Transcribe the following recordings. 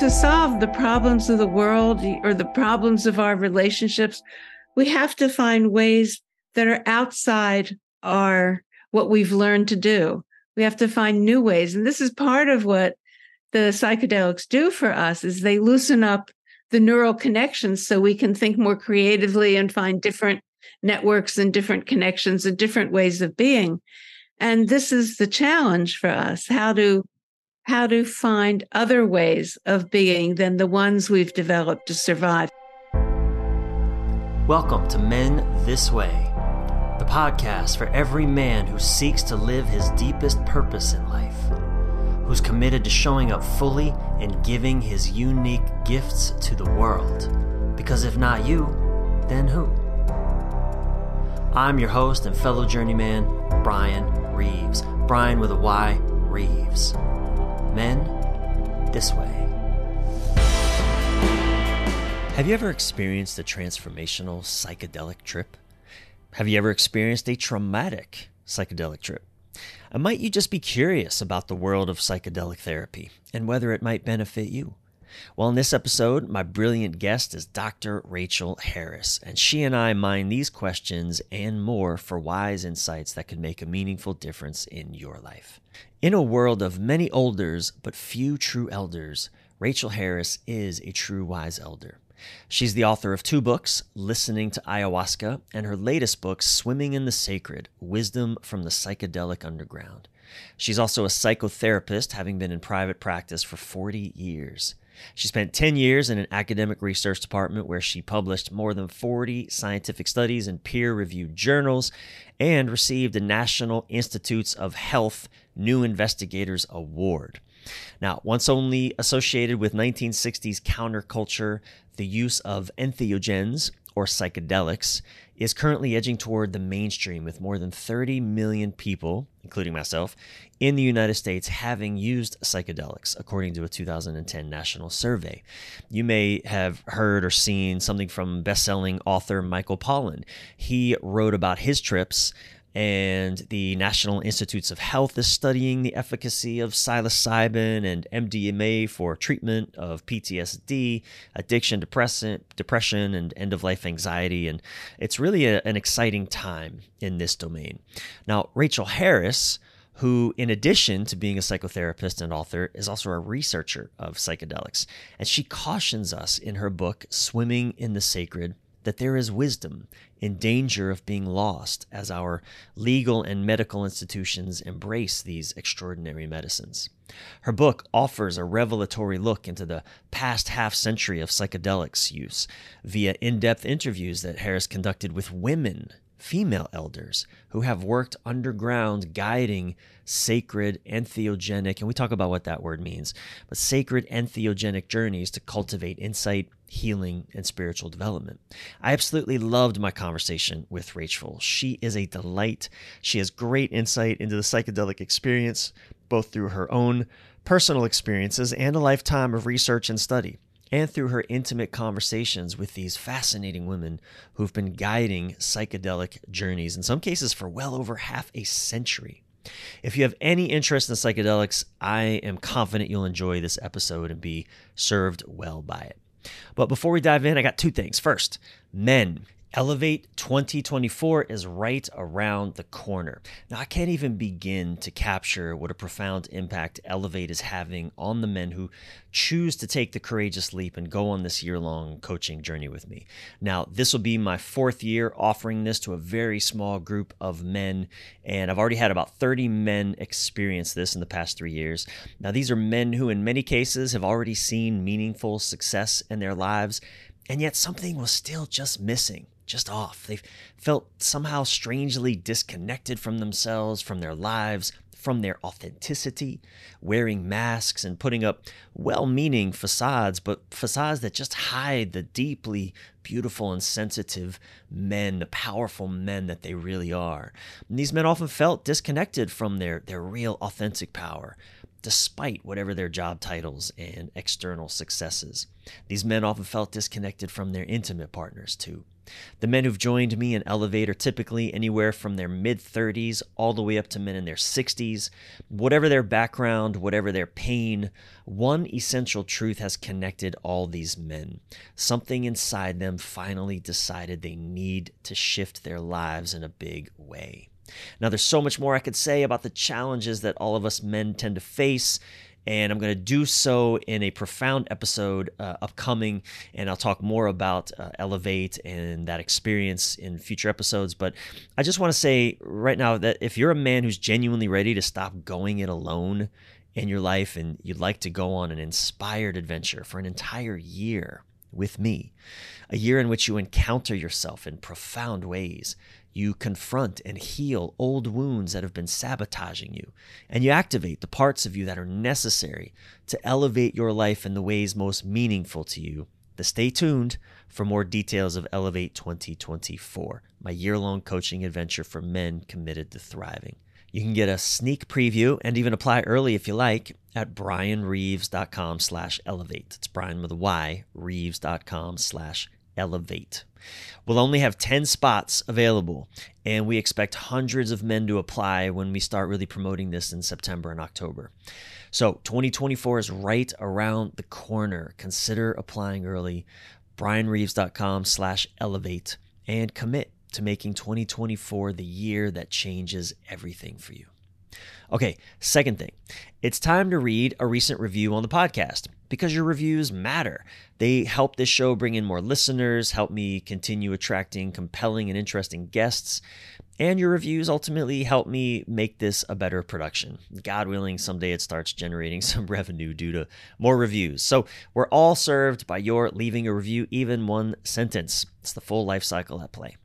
To solve the problems of the world or the problems of our relationships, we have to find ways that are outside our what we've learned to do. We have to find new ways. And this is part of what the psychedelics do for us is they loosen up the neural connections so we can think more creatively and find different networks and different connections and different ways of being. And this is the challenge for us, how to how to find other ways of being than the ones we've developed to survive. Welcome to Men This Way, the podcast for every man who seeks to live his deepest purpose in life, who's committed to showing up fully and giving his unique gifts to the world. Because if not you, then who? I'm your host and fellow journeyman, Brian Reeves. Brian with a Y, Reeves. Men, this way. Have you ever experienced a transformational psychedelic trip? Have you ever experienced a traumatic psychedelic trip? Or might you just be curious about the world of psychedelic therapy and whether it might benefit you? Well, in this episode, my brilliant guest is Dr. Rachel Harris, and she and I mine these questions and more for wise insights that could make a meaningful difference in your life. In a world of many olders but few true elders, Rachel Harris is a true wise elder. She's the author of two books, Listening to Ayahuasca, and her latest book, Swimming in the Sacred Wisdom from the Psychedelic Underground. She's also a psychotherapist, having been in private practice for 40 years. She spent 10 years in an academic research department where she published more than 40 scientific studies in peer reviewed journals and received the National Institutes of Health New Investigators Award. Now, once only associated with 1960s counterculture, the use of entheogens or psychedelics is currently edging toward the mainstream with more than 30 million people, including myself, in the United States having used psychedelics, according to a 2010 national survey. You may have heard or seen something from best-selling author Michael Pollan. He wrote about his trips and the National Institutes of Health is studying the efficacy of psilocybin and MDMA for treatment of PTSD, addiction, depression, depression, and end of life anxiety. And it's really a, an exciting time in this domain. Now, Rachel Harris who, in addition to being a psychotherapist and author, is also a researcher of psychedelics. And she cautions us in her book, Swimming in the Sacred, that there is wisdom in danger of being lost as our legal and medical institutions embrace these extraordinary medicines. Her book offers a revelatory look into the past half century of psychedelics use via in depth interviews that Harris conducted with women female elders who have worked underground guiding sacred entheogenic, and we talk about what that word means, but sacred entheogenic journeys to cultivate insight, healing, and spiritual development. I absolutely loved my conversation with Rachel. She is a delight. She has great insight into the psychedelic experience, both through her own personal experiences and a lifetime of research and study and through her intimate conversations with these fascinating women who've been guiding psychedelic journeys, in some cases for well over half a century. If you have any interest in psychedelics, I am confident you'll enjoy this episode and be served well by it. But before we dive in, I got two things. First, men, Elevate 2024 is right around the corner. Now, I can't even begin to capture what a profound impact Elevate is having on the men who choose to take the courageous leap and go on this year long coaching journey with me. Now, this will be my fourth year offering this to a very small group of men, and I've already had about 30 men experience this in the past three years. Now, these are men who, in many cases, have already seen meaningful success in their lives, and yet something was still just missing just off. They felt somehow strangely disconnected from themselves, from their lives, from their authenticity, wearing masks and putting up well meaning facades, but facades that just hide the deeply beautiful and sensitive men, the powerful men that they really are. And these men often felt disconnected from their, their real authentic power, despite whatever their job titles and external successes. These men often felt disconnected from their intimate partners too. The men who've joined me in Elevate are typically anywhere from their mid 30s all the way up to men in their 60s. Whatever their background, whatever their pain, one essential truth has connected all these men. Something inside them finally decided they need to shift their lives in a big way. Now, there's so much more I could say about the challenges that all of us men tend to face and I'm going to do so in a profound episode uh, upcoming. And I'll talk more about uh, Elevate and that experience in future episodes. But I just want to say right now that if you're a man who's genuinely ready to stop going it alone in your life and you'd like to go on an inspired adventure for an entire year with me, a year in which you encounter yourself in profound ways, you confront and heal old wounds that have been sabotaging you, and you activate the parts of you that are necessary to elevate your life in the ways most meaningful to you. Then stay tuned for more details of Elevate 2024, my year long coaching adventure for men committed to thriving. You can get a sneak preview and even apply early if you like at brianreeves.com slash elevate. It's Brian with a Y, reeves.com slash elevate. We'll only have 10 spots available, and we expect hundreds of men to apply when we start really promoting this in September and October. So 2024 is right around the corner. Consider applying early. BrianReeves.com slash elevate and commit to making 2024 the year that changes everything for you. Okay, second thing, it's time to read a recent review on the podcast because your reviews matter. They help this show bring in more listeners, help me continue attracting compelling and interesting guests, and your reviews ultimately help me make this a better production. God willing, someday it starts generating some revenue due to more reviews. So we're all served by your leaving a review, even one sentence. It's the full life cycle at play.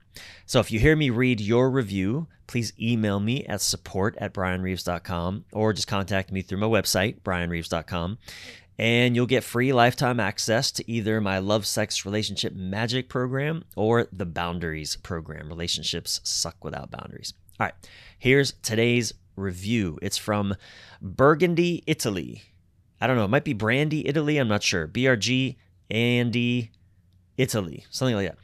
So if you hear me read your review, please email me at support at brianreeves.com or just contact me through my website, brianreeves.com and you'll get free lifetime access to either my Love, Sex, Relationship Magic program or the Boundaries program. Relationships suck without boundaries. All right, here's today's review. It's from Burgundy, Italy. I don't know, it might be Brandy, Italy. I'm not sure. BRG, Andy, Italy, something like that.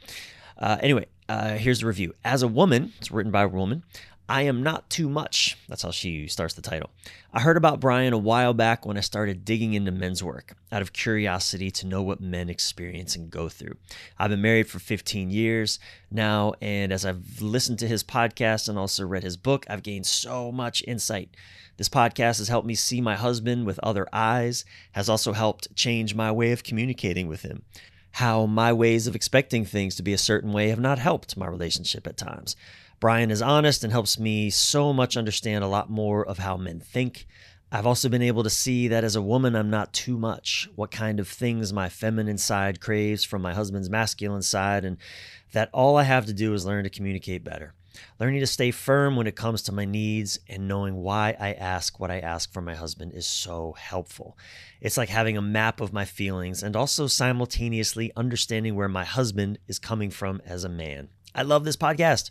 Uh, anyway, uh, here's the review. As a woman, it's written by a woman, I am not too much. That's how she starts the title. I heard about Brian a while back when I started digging into men's work out of curiosity to know what men experience and go through. I've been married for 15 years now, and as I've listened to his podcast and also read his book, I've gained so much insight. This podcast has helped me see my husband with other eyes, has also helped change my way of communicating with him. How my ways of expecting things to be a certain way have not helped my relationship at times. Brian is honest and helps me so much understand a lot more of how men think. I've also been able to see that as a woman, I'm not too much, what kind of things my feminine side craves from my husband's masculine side, and that all I have to do is learn to communicate better. Learning to stay firm when it comes to my needs and knowing why I ask what I ask from my husband is so helpful. It's like having a map of my feelings and also simultaneously understanding where my husband is coming from as a man. I love this podcast.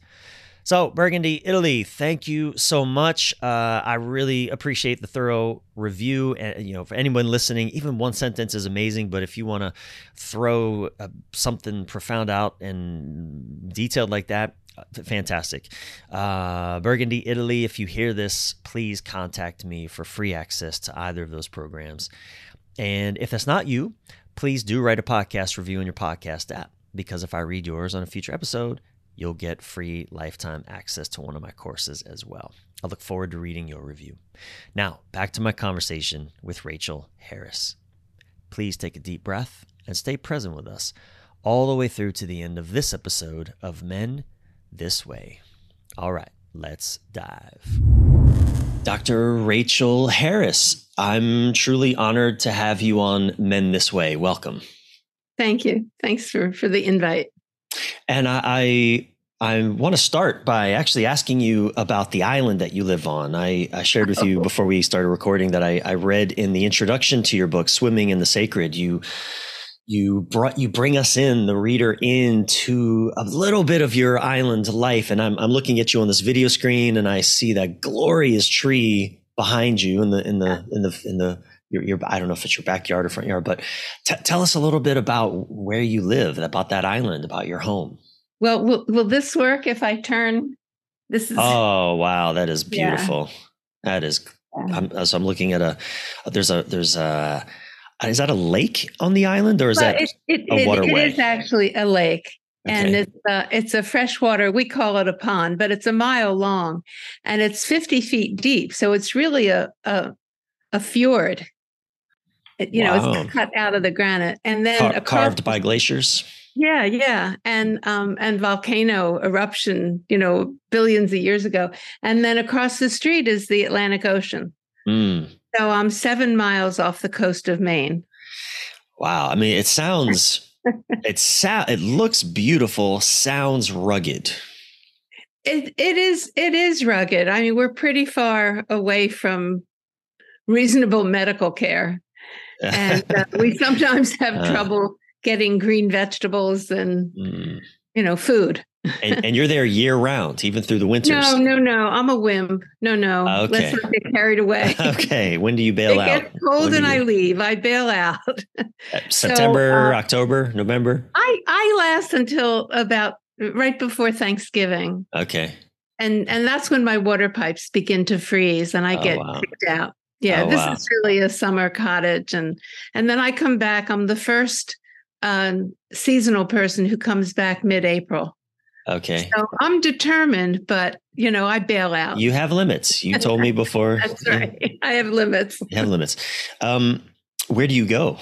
So, Burgundy, Italy, thank you so much. Uh, I really appreciate the thorough review. And, you know, for anyone listening, even one sentence is amazing. But if you want to throw uh, something profound out and detailed like that, uh, fantastic. Uh, Burgundy, Italy, if you hear this, please contact me for free access to either of those programs. And if that's not you, please do write a podcast review in your podcast app because if I read yours on a future episode, you'll get free lifetime access to one of my courses as well. I look forward to reading your review. Now, back to my conversation with Rachel Harris. Please take a deep breath and stay present with us all the way through to the end of this episode of Men This Way. All right, let's dive. Dr. Rachel Harris, I'm truly honored to have you on Men This Way. Welcome. Thank you. Thanks for, for the invite. And I, I I want to start by actually asking you about the island that you live on. I, I shared with you oh. before we started recording that I, I, read in the introduction to your book, Swimming in the Sacred, you you brought you bring us in, the reader, into a little bit of your island life. And I'm I'm looking at you on this video screen and I see that glorious tree behind you in the in the in the in the your, your I don't know if it's your backyard or front yard, but t- tell us a little bit about where you live, about that island, about your home. Well, will will this work if I turn? This is. Oh wow, that is beautiful. Yeah. That is. I'm, so I'm looking at a. There's a. There's a. Is that a lake on the island, or is well, that it, it, a waterway? It is actually a lake, okay. and it's uh, it's a freshwater. We call it a pond, but it's a mile long, and it's 50 feet deep. So it's really a a, a fjord. It, you wow. know, it's cut out of the granite, and then Car- carved by glaciers. Yeah, yeah, and um, and volcano eruption, you know, billions of years ago, and then across the street is the Atlantic Ocean. Mm. So I'm seven miles off the coast of Maine. Wow, I mean, it sounds, it sound, it looks beautiful. Sounds rugged. It it is it is rugged. I mean, we're pretty far away from reasonable medical care, and uh, we sometimes have uh. trouble getting green vegetables and mm. you know food. and, and, you're there year round, even through the winters. No, no, no. I'm a wimp. No, no. Okay. Let's not get carried away. okay. When do you bail it out? It gets cold and I leave. I bail out. Uh, September, so, uh, October, November. I I last until about right before Thanksgiving. Okay. And and that's when my water pipes begin to freeze and I oh, get wow. kicked out. Yeah, oh, this wow. is really a summer cottage, and and then I come back. I'm the first um, seasonal person who comes back mid-April. Okay. So I'm determined, but you know, I bail out. You have limits. You told me before. That's right. I have limits. You have limits. Um, where do you go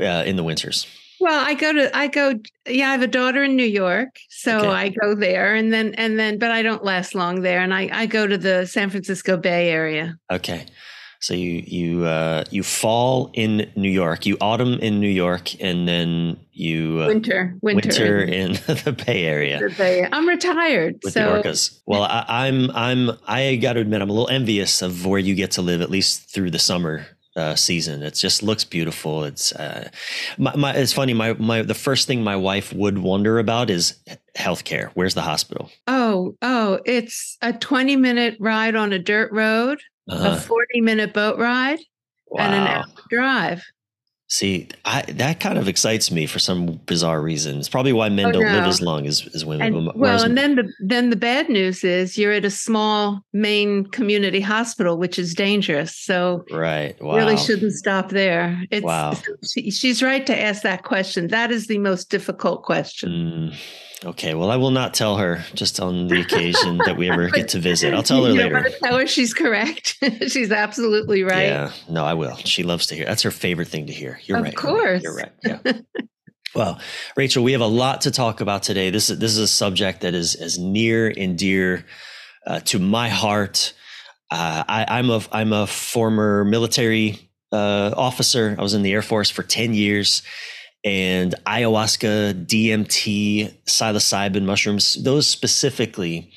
uh, in the winters? Well, I go to I go yeah, I have a daughter in New York, so okay. I go there and then and then but I don't last long there and I I go to the San Francisco Bay area. Okay. So you you uh, you fall in New York, you autumn in New York, and then you uh, winter winter, winter in the Bay Area. The Bay. I'm retired with so. the orcas. Well, I, am I'm, I'm I got to admit I'm a little envious of where you get to live at least through the summer. Uh, season. It just looks beautiful. It's uh, my, my, it's funny. My my the first thing my wife would wonder about is healthcare. Where's the hospital? Oh oh, it's a twenty minute ride on a dirt road uh-huh. a 40 minute boat ride wow. and an hour drive. See, I, that kind of excites me for some bizarre reason. It's probably why men oh, don't no. live as long as, as women. And, well, and then the then the bad news is you're at a small Maine community hospital, which is dangerous. So right, wow. really shouldn't stop there. It's, wow. She, she's right to ask that question. That is the most difficult question. Mm. Okay, well, I will not tell her just on the occasion that we ever get to visit. I'll tell her you later. tell her she's correct. she's absolutely right. Yeah, no, I will. She loves to hear. That's her favorite thing to hear. You're of right. Of course, you're right. Yeah. well, Rachel, we have a lot to talk about today. This is this is a subject that is as near and dear uh, to my heart. Uh, I, am a I'm a former military uh, officer. I was in the Air Force for ten years and ayahuasca, DMT, psilocybin mushrooms, those specifically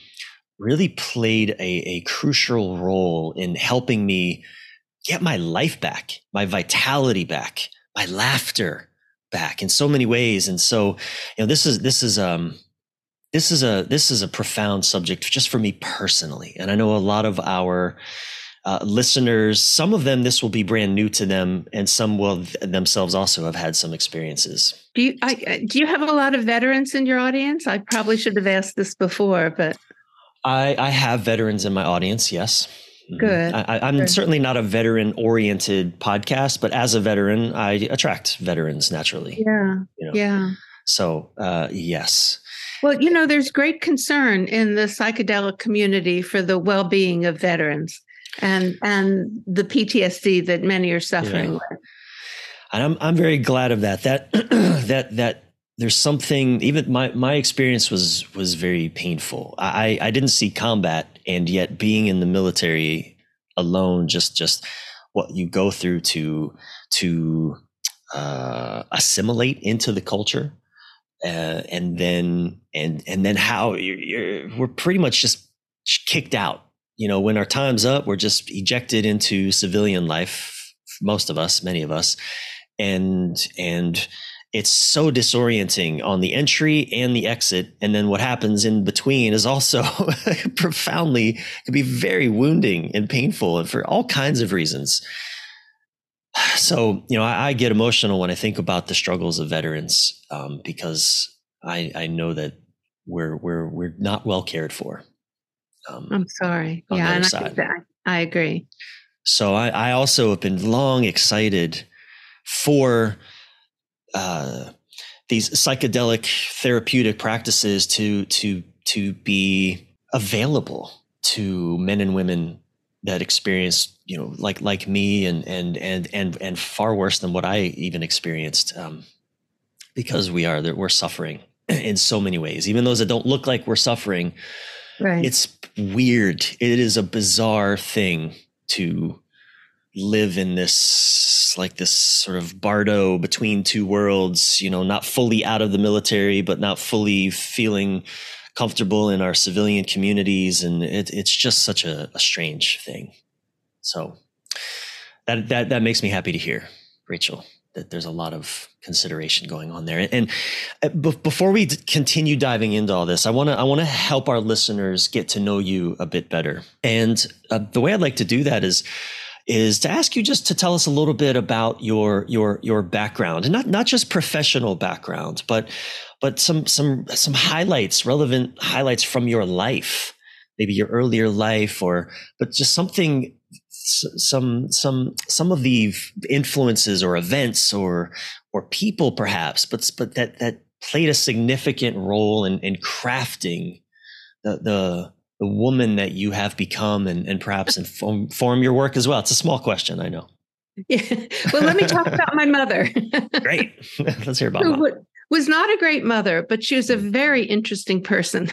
really played a, a crucial role in helping me get my life back, my vitality back, my laughter back in so many ways. And so, you know, this is this is um this is a this is a profound subject just for me personally. And I know a lot of our uh, listeners, some of them this will be brand new to them, and some will themselves also have had some experiences. Do you I, do you have a lot of veterans in your audience? I probably should have asked this before, but I, I have veterans in my audience. Yes. Mm-hmm. Good. I, am certainly not a veteran oriented podcast, but as a veteran, I attract veterans naturally. Yeah. You know? Yeah. So, uh, yes. Well, you know, there's great concern in the psychedelic community for the well being of veterans and and the PTSD that many are suffering yeah. with. And I'm I'm very glad of that. That that that there's something even my my experience was was very painful. I I didn't see combat and yet being in the military alone just just what you go through to to uh, assimilate into the culture uh, and then and and then how you're, you're, we're pretty much just kicked out you know, when our time's up, we're just ejected into civilian life, most of us, many of us. And, and, it's so disorienting on the entry and the exit. And then what happens in between is also profoundly, can be very wounding and painful and for all kinds of reasons. So, you know, I, I get emotional when I think about the struggles of veterans um, because I, I know that we're we're we're not well cared for. Um, I'm sorry. Yeah, and I, that, I agree. So I, I also have been long excited for uh, these psychedelic therapeutic practices to to to be available to men and women that experience you know like like me and and and and and far worse than what I even experienced um, because we are that we're suffering in so many ways even those that don't look like we're suffering right. It's weird. It is a bizarre thing to live in this like this sort of bardo between two worlds you know not fully out of the military but not fully feeling comfortable in our civilian communities. And it, it's just such a, a, strange thing. So that that that makes me happy to hear rachel that there's a lot of consideration going on there. And, uh, before we continue diving into all this i want to i want to help our listeners get to know you a bit better. And uh, the way i'd like to do that is is to ask you just to tell us a little bit about your your your background. And not not just professional background but but some some some highlights relevant highlights from your life. Maybe your earlier life or but just something some some some of the influences or events or or people perhaps but but that that played a significant role in in crafting the the the woman that you have become and, and perhaps inform, inform your work as well? It's a small question, I know. Yeah. Well, let me talk about my mother. great. Let's hear about Who was not a great mother, but she was a mm. very interesting person.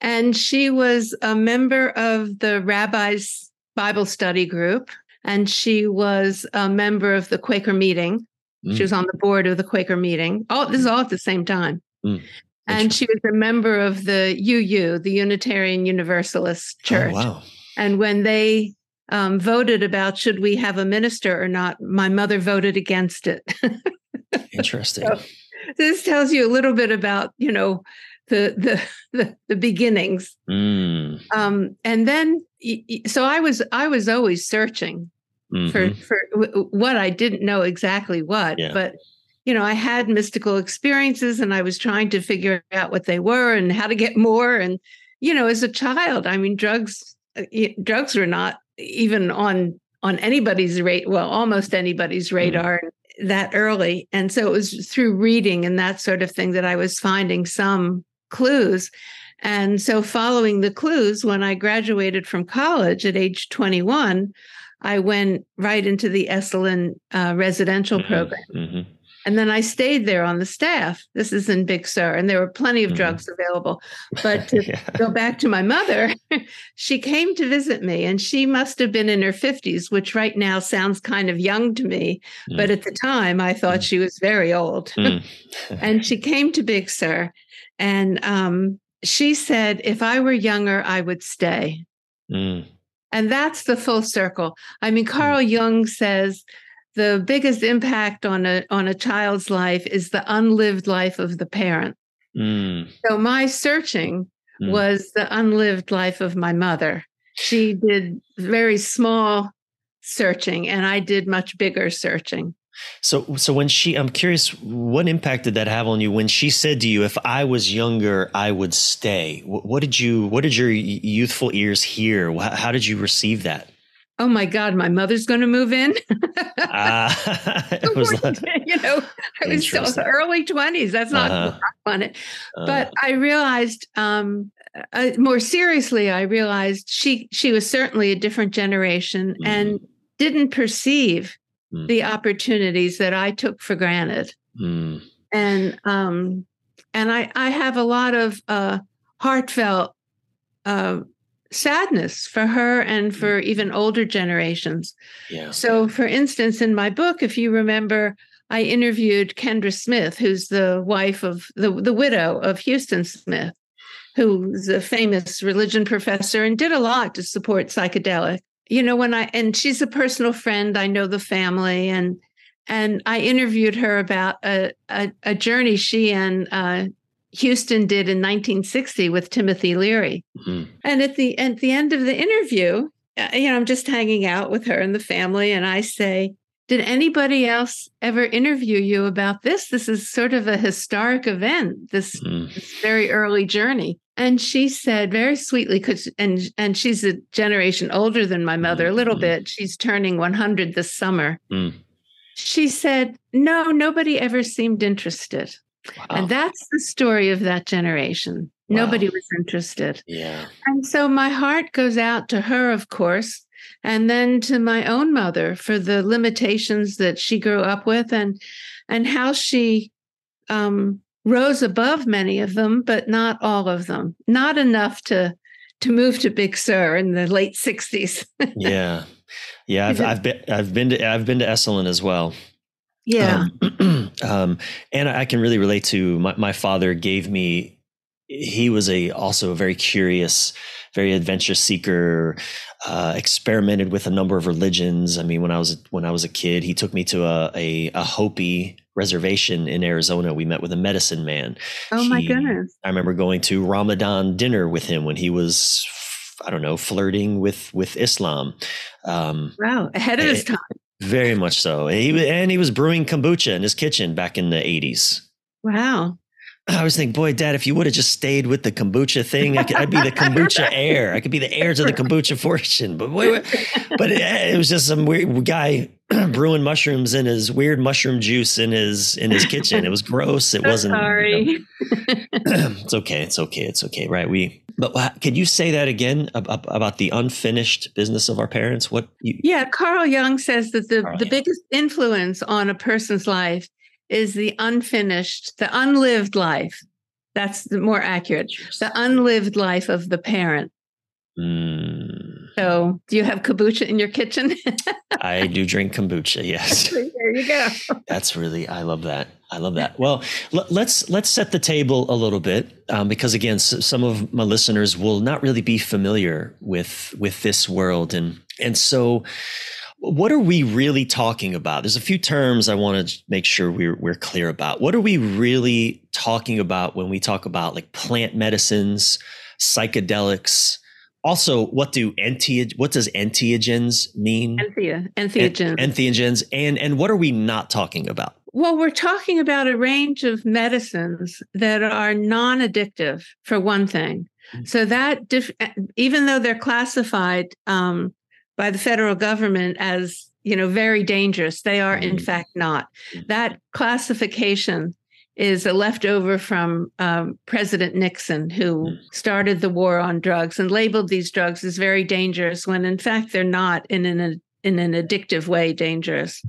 and she was a member of the rabbi's Bible study group, and she was a member of the Quaker meeting. Mm. She was on the board of the Quaker meeting. Oh, this is all at the same time. Mm. And she was a member of the UU, the Unitarian Universalist oh, Church. Oh, wow. And when they um, voted about should we have a minister or not, my mother voted against it. Interesting. So this tells you a little bit about, you know, the the the, the beginnings. Mm. Um, and then, so I was I was always searching mm-hmm. for for what I didn't know exactly what, yeah. but you know, I had mystical experiences and I was trying to figure out what they were and how to get more. And, you know, as a child, I mean, drugs, uh, drugs were not even on on anybody's rate, well, almost anybody's mm-hmm. radar mm. that early. And so it was through reading and that sort of thing that I was finding some clues. And so following the clues, when I graduated from college at age 21, I went right into the Esalen uh, residential mm-hmm. program. Mm-hmm. And then I stayed there on the staff. This is in Big Sur, and there were plenty of mm-hmm. drugs available. But to yeah. go back to my mother, she came to visit me, and she must have been in her 50s, which right now sounds kind of young to me. Mm. But at the time, I thought mm. she was very old. Mm. and she came to Big Sur, and um, she said, If I were younger, I would stay. Mm. And that's the full circle. I mean, mm. Carl Jung says, the biggest impact on a on a child's life is the unlived life of the parent. Mm. So my searching mm. was the unlived life of my mother. She did very small searching and I did much bigger searching. So so when she I'm curious what impact did that have on you when she said to you if I was younger I would stay. What, what did you what did your youthful ears hear? How, how did you receive that? oh my God, my mother's going to move in. uh, was like, you know, I was still early 20s. That's not uh-huh. on it. Uh, but I realized um, uh, more seriously, I realized she she was certainly a different generation mm. and didn't perceive mm. the opportunities that I took for granted. Mm. And um, and I I have a lot of uh, heartfelt uh, sadness for her and mm. for even older generations. Yeah. So, for instance, in my book, if you remember, I interviewed Kendra Smith, who's the wife of the, the widow of Huston Smith, who's a famous religion professor and did a lot to support psychedelic. You know, when I and she's a personal friend, I know the family and and I interviewed her about a, a, a journey she and uh, Huston did in 1960 with Timothy Leary. Mm-hmm. And at the at the end of the interview, uh, you know, I'm just hanging out with her and the family, and I say, did anybody else ever interview you about this? This is sort of a historic event, this, mm. this very early journey. And she said very sweetly, because and and she's a generation older than my mother, a little mm. bit. She's turning 100 this summer. Mm. She said, No, nobody ever seemed interested. Wow. And that's the story of that generation. Wow. Nobody was interested. Yeah. And so my heart goes out to her, of course, and then to my own mother for the limitations that she grew up with and and how she um, rose above many of them, but not all of them. Not enough to to move to Big Sur in the late 60s. yeah. Yeah, I've, I've been I've been to I've been to Esalen as well. Yeah. Um, um, and I can really relate to my, my father gave me he was a also a very curious, very adventure seeker. Uh, experimented with a number of religions. I mean, when I was when I was a kid, he took me to a a, a Hopi reservation in Arizona. We met with a medicine man. Oh he, my goodness! I remember going to Ramadan dinner with him when he was I don't know flirting with with Islam. Um, wow, ahead of his time. Very much so. He and he was brewing kombucha in his kitchen back in the 80s. Wow. I was thinking, boy, Dad, if you would have just stayed with the kombucha thing, I would be the kombucha heir. I could be the heir to the kombucha fortune. But boy, but it, it, was just some weird guy brewing mushrooms in his weird mushroom juice in his in his kitchen. It was gross. It wasn't. Sorry. You know, it's okay. It's okay. It's okay. Right. We. But could you say that again about the unfinished business of our parents? What? You, yeah, Carl Jung says that the the biggest influence on a person's life is the unfinished, the unlived life. That's the more accurate. The unlived life of the parent. Mm. So, do you have kombucha in your kitchen? I do drink kombucha. Yes. there you go. That's really. I love that. I love that. Well, l- let's let's set the table a little bit um, because again, s- some of my listeners will not really be familiar with with this world, and and so what are we really talking about? There's a few terms I want to make sure we're, we're clear about. What are we really talking about when we talk about like plant medicines, psychedelics? Also, what do entheogens, what does entheogens mean? Enthea, entheogens. entheogens. And, and what are we not talking about? Well, we're talking about a range of medicines that are non addictive, for one thing. Mm. So that, even though they're classified um, by the federal government as you know very dangerous they are in mm. fact not mm. that classification is a leftover from um, president nixon who mm. started the war on drugs and labeled these drugs as very dangerous when in fact they're not in an in an addictive way dangerous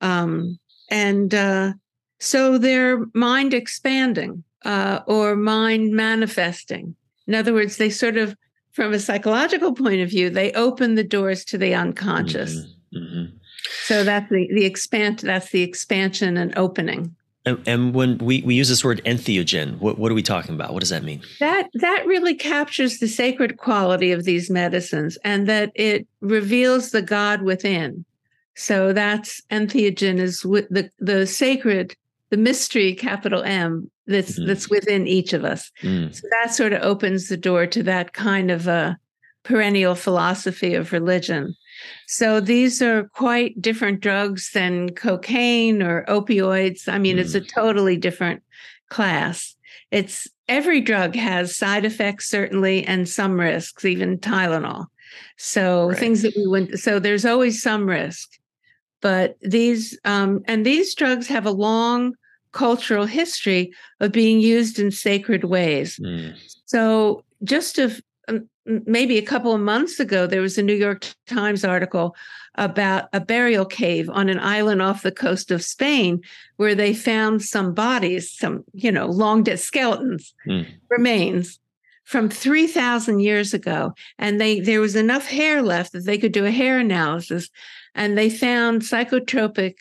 um, and uh, so they're mind expanding uh, or mind manifesting in other words they sort of from a psychological point of view, they open the doors to the unconscious. Mm-hmm. Mm-hmm. So that's the the expand that's the expansion and opening. And, and, when we, we use this word entheogen, what, what are we talking about? What does that mean? That that really captures the sacred quality of these medicines and that it reveals the God within. So that's entheogen is with the the sacred, the mystery, capital M, that's mm-hmm. that's within each of us. Mm. So that sort of opens the door to that kind of a perennial philosophy of religion. So these are quite different drugs than cocaine or opioids. I mean, mm. it's a mm. totally different class. It's every drug has side effects certainly and some risks, even Tylenol. So right. things that we went so there's always some risk. But these um, and these drugs have a long cultural history of being used in sacred ways. Mm. So, just a, um, maybe a couple of months ago, there was a New York Times article about a burial cave on an island off the coast of Spain where they found some bodies, some, you know, long dead skeletons, mm. remains from 3000 years ago and they there was enough hair left that they could do a hair analysis and they found psychotropic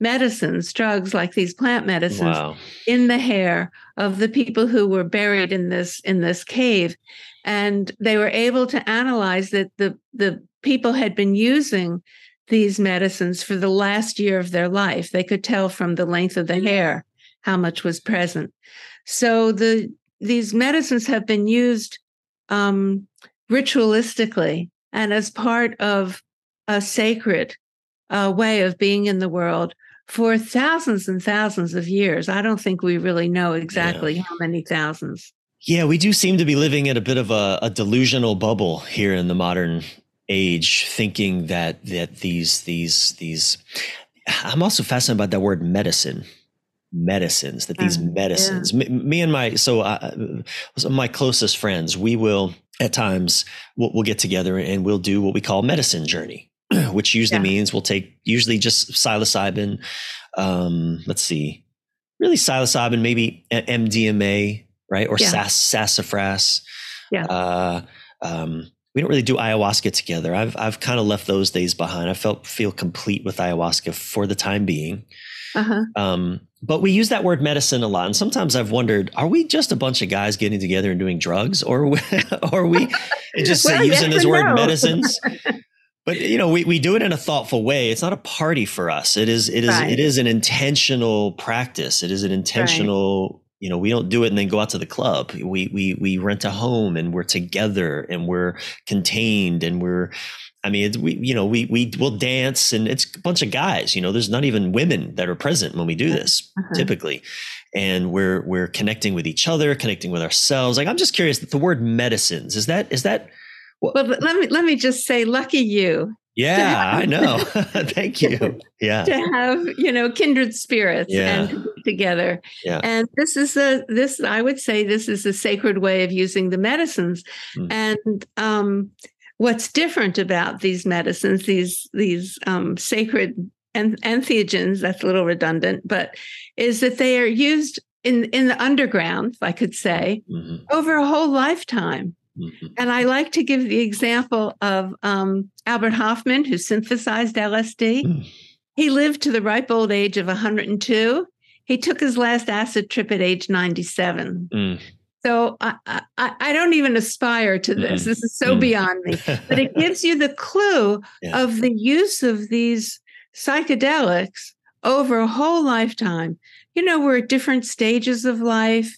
medicines, drugs like these plant medicines wow. in the hair of the people who were buried in this in this cave. And they were able to analyze that the, the people had been using these medicines for the last year of their life. They could tell from the length of the hair how much was present. So the these medicines have been used um, ritualistically and as part of a sacred uh, way of being in the world for thousands and thousands of years. I don't think we really know exactly yeah. how many thousands. Yeah, we do seem to be living in a bit of a, a delusional bubble here in the modern age, thinking that that these these these. I'm also fascinated by that word medicine medicines that these mm, medicines yeah. me, me, and my so uh, my closest friends we will at times we'll, we'll, get together and we'll do what we call medicine journey which usually yeah. means we'll take usually just psilocybin um, let's see really psilocybin maybe mdma right or yeah. sass, sassafras yeah uh, um, we don't really do ayahuasca together i've i've kind of left those days behind i felt feel complete with ayahuasca for the time being uh-huh. Um, but we use that word medicine a lot, and sometimes I've wondered: Are we just a bunch of guys getting together and doing drugs, or are we just well, using this word medicines? but you know, we, we do it in a thoughtful way. It's not a party for us. It is it is right. it is an intentional practice. It is an intentional. Right. You know, we don't do it and then go out to the club. We we we rent a home and we're together and we're contained and we're I mean, we you know we we will dance and it's a bunch of guys. You know, there's not even women that are present when we do this uh-huh. typically, and we're we're connecting with each other, connecting with ourselves. Like I'm just curious that the word medicines is that is that. Well, let me let me just say, lucky you. Yeah, have, I know. Thank you. Yeah, to have you know kindred spirits yeah. and together. Yeah, and this is a this I would say this is a sacred way of using the medicines, mm. and um what's different about these medicines, these these um, sacred en- entheogens, that's a little redundant, but is that they are used in in the underground, if I could say, mm-hmm. over a whole lifetime. Mm-hmm. And I like to give the example of um, Albert Hofmann, who synthesized LSD. Mm. He lived to the ripe old age of 102. He took his last acid trip at age 97. Mm. So I, I, I, don't even aspire to this. Mm. This is so mm. beyond me. But it gives you the clue yeah. of the use of these psychedelics over a whole lifetime. You know, we're at different stages of life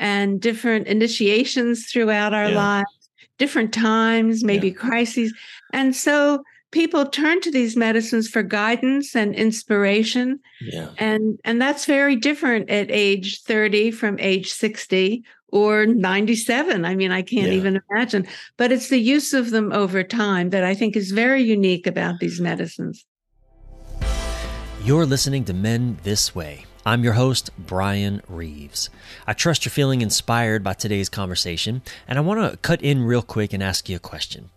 and different initiations throughout our yeah. lives, different times, maybe yeah. crises. And so people turn to these medicines for guidance and inspiration. Yeah. And and that's very different at age 30 from age 60 or 97. I mean, I can't yeah. even imagine. But it's the use of them over time that I think is very unique about these medicines. You're listening to Men This Way. I'm your host, Brian Reeves. I trust you're feeling inspired by today's conversation, and I want to cut in real quick and ask you a question.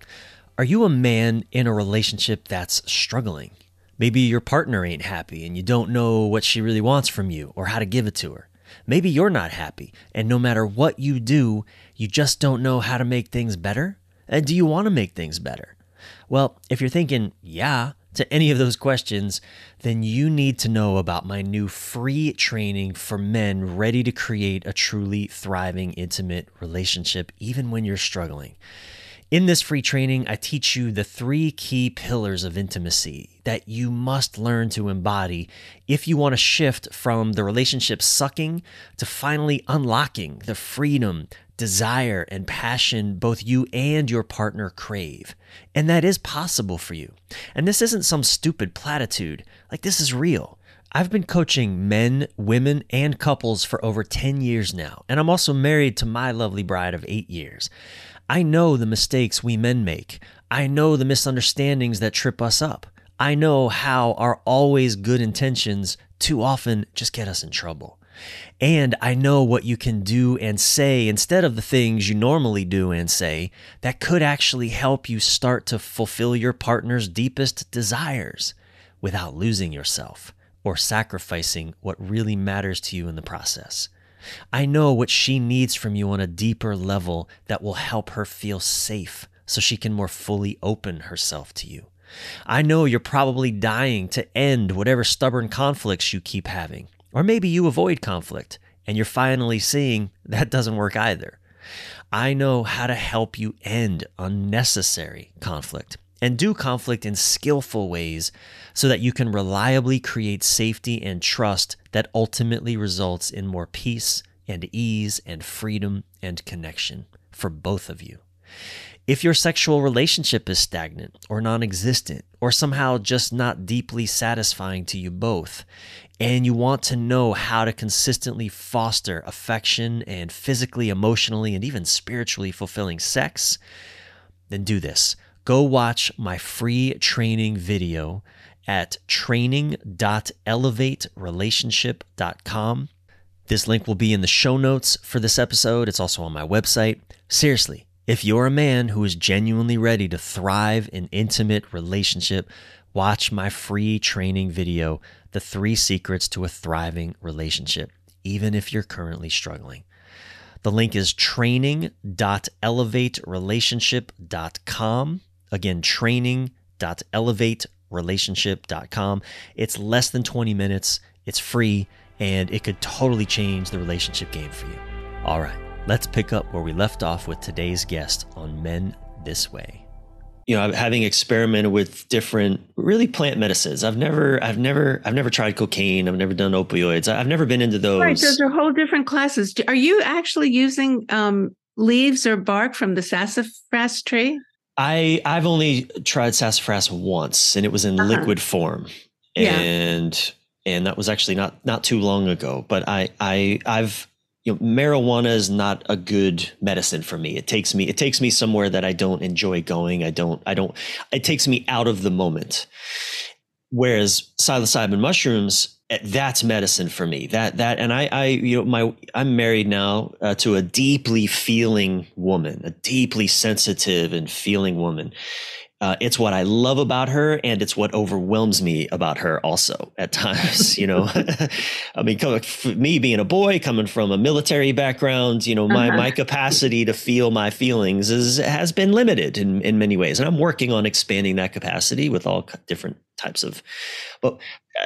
Are you a man in a relationship that's struggling? Maybe your partner ain't happy and you don't know what she really wants from you or how to give it to her. Maybe you're not happy, and no matter what you do, you just don't know how to make things better? And do you want to make things better? Well, if you're thinking, yeah, to any of those questions, then you need to know about my new free training for men ready to create a truly thriving, intimate relationship, even when you're struggling. In this free training, I teach you the three key pillars of intimacy that you must learn to embody if you want to shift from the relationship sucking to finally unlocking the freedom, desire, and passion both you and your partner crave. And that is possible for you. And this isn't some stupid platitude, like, this is real. I've been coaching men, women, and couples for over 10 years now, and I'm also married to my lovely bride of eight years. I know the mistakes we men make. I know the misunderstandings that trip us up. I know how our always good intentions too often just get us in trouble. And I know what you can do and say instead of the things you normally do and say that could actually help you start to fulfill your partner's deepest desires without losing yourself or sacrificing what really matters to you in the process. I know what she needs from you on a deeper level that will help her feel safe so she can more fully open herself to you. I know you're probably dying to end whatever stubborn conflicts you keep having. Or maybe you avoid conflict and you're finally seeing that doesn't work either. I know how to help you end unnecessary conflict and do conflict in skillful ways so that you can reliably create safety and trust that ultimately results in more peace and ease and freedom and connection for both of you. If your sexual relationship is stagnant or non existent or somehow just not deeply satisfying to you both, and you want to know how to consistently foster affection and physically, emotionally, and even spiritually fulfilling sex, then do this. Go watch my free training video at training.elevaterelationship.com. This link will be in the show notes for this episode. It's also on my website. Seriously, if you're a man who is genuinely ready to thrive in intimate relationship, watch my free training video, The Three Secrets to a Thriving Relationship, even if you're currently struggling. The link is training.elevaterelationship.com. Again, training.elevaterelationship.com. It's less than 20 minutes, it's free, and it could totally change the relationship game for you. All right, let's pick up where we left off with today's guest on Men This Way you know having experimented with different really plant medicines. I've never i've never i've never tried cocaine. I've never done opioids. I've never been into those right those. are whole different classes. Are you actually using um, leaves or bark from the sassafras tree? I i've only tried sassafras once and it was in uh-huh. liquid form. And yeah. and that was actually not not too long ago. But i i i've you know, marijuana is not a good medicine for me. It takes me, it takes me somewhere that I don't enjoy going. I don't, I don't, it takes me out of the moment. Whereas psilocybin mushrooms, eh, that's medicine for me. That, that, and I, I, you know, my, I'm married now uh, to a deeply feeling woman, a deeply sensitive and feeling woman. Uh, it's what I love about her, and it's what overwhelms me about her also at times. You know, I mean, me being a boy coming from a military background, you know, my uh-huh. my capacity to feel my feelings is has been limited in in many ways, and I'm working on expanding that capacity with all different types of. But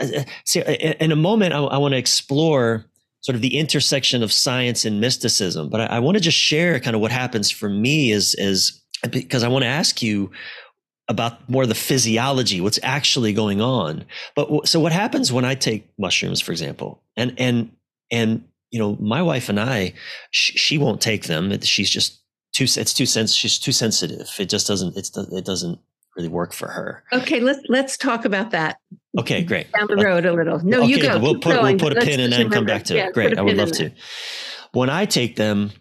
uh, see, in a moment, I, I want to explore sort of the intersection of science and mysticism, but I, I want to just share kind of what happens for me is is because I want to ask you about more the physiology, what's actually going on. But so what happens when I take mushrooms, for example, and and and you know, my wife and I, she, she won't take them. She's just too. It's too sens. She's too sensitive. It just doesn't. It's it doesn't really work for her. Okay, let's let's talk about that. Okay, great. Down the road a little. No, okay, you go. We'll put we'll put a let's pin in and come back to yeah, it. Great, I would love to. When I take them,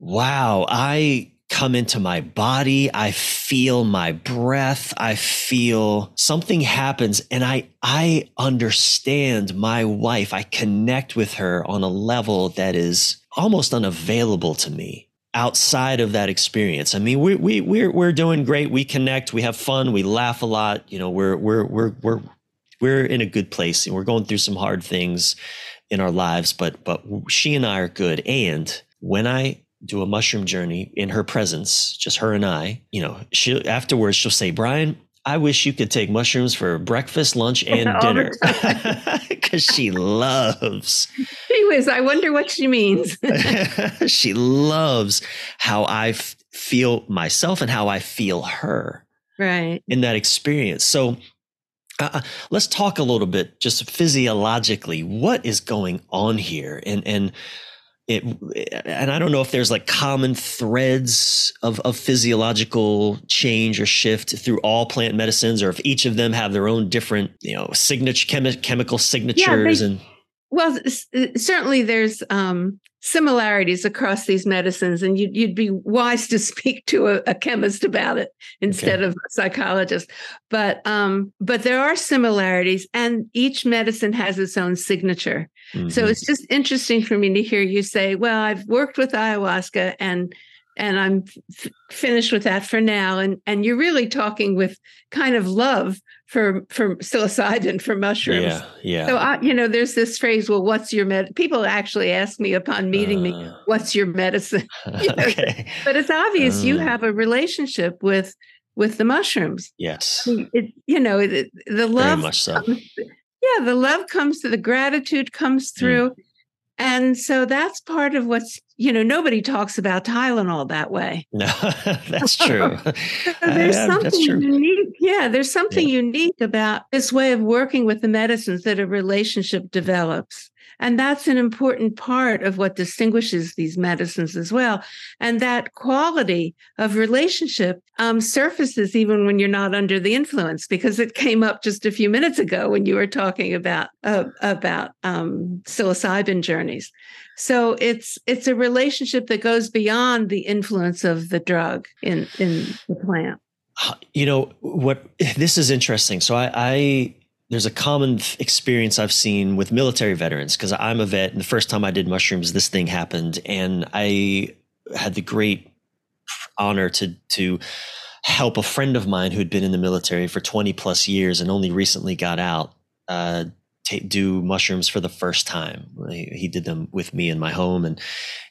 wow, I come into my body. I feel my breath. I feel something happens and I, I understand my wife. I connect with her on a level that is almost unavailable to me outside of that experience. I mean, we, we, we're, we're doing great. We connect, we have fun, we laugh a lot. You know, we're, we're, we're, we're, we're in a good place and we're going through some hard things in our lives, but, but she and I are good. And when I do a mushroom journey in her presence, just her and I, you know, she afterwards she'll say, Brian, I wish you could take mushrooms for breakfast, lunch, and dinner because she loves. Anyways, I wonder what she means. she loves how I f- feel myself and how I feel her. Right. In that experience. So uh, uh, let's talk a little bit just physiologically. What is going on here? And, and, it and i don't know if there's like common threads of, of physiological change or shift through all plant medicines or if each of them have their own different you know signature chemi- chemical signatures yeah, they, and well certainly there's um, similarities across these medicines and you'd, you'd be wise to speak to a, a chemist about it instead okay. of a psychologist but um, but there are similarities and each medicine has its own signature Mm-hmm. So it's just interesting for me to hear you say, "Well, I've worked with ayahuasca and and I'm f- finished with that for now." And and you're really talking with kind of love for for psilocybin for mushrooms. Yeah, yeah. So I, you know, there's this phrase, "Well, what's your med?" People actually ask me upon meeting uh, me, "What's your medicine?" You know, okay. But it's obvious you mm. have a relationship with with the mushrooms. Yes. It, you know, the, the love. Very much so. Comes, yeah, the love comes through, the gratitude comes mm. through. Mm. And so that's part of what's you know, nobody talks about Tylenol that way. No, that's true. Uh, there's something unique. Yeah, there's something yeah. unique about this way of working with the medicines that a relationship develops. And that's an important part of what distinguishes these medicines as well. And that quality of relationship um, surfaces even when you're not under the influence, because it came up just a few minutes ago when you were talking about uh, about um, psilocybin journeys. So it's it's a relationship that goes beyond the influence of the drug in in the plant. You know what? This is interesting. So I, I there's a common experience I've seen with military veterans because I'm a vet, and the first time I did mushrooms, this thing happened, and I had the great honor to to help a friend of mine who had been in the military for 20 plus years and only recently got out uh, t- do mushrooms for the first time. He, he, did them with me in my home, and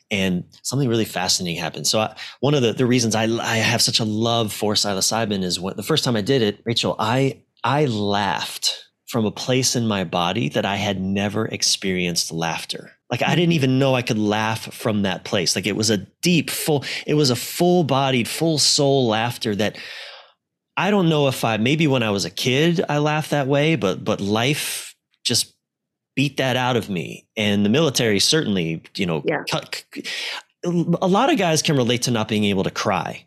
and something really fascinating happened. So I, one of the, the reasons I, I have such a love for psilocybin is when the first time I did it, Rachel, I I laughed from a place in my body that I had never experienced laughter. Like I didn't mm-hmm. even know I could laugh from that place. Like it was a deep, full, it was a full bodied, full soul laughter that I don't know if I, maybe when I was a kid, I laughed that way, but, but life just beat that out of me. And the military certainly, you know, yeah. cut, a lot of guys can relate to not being able to cry.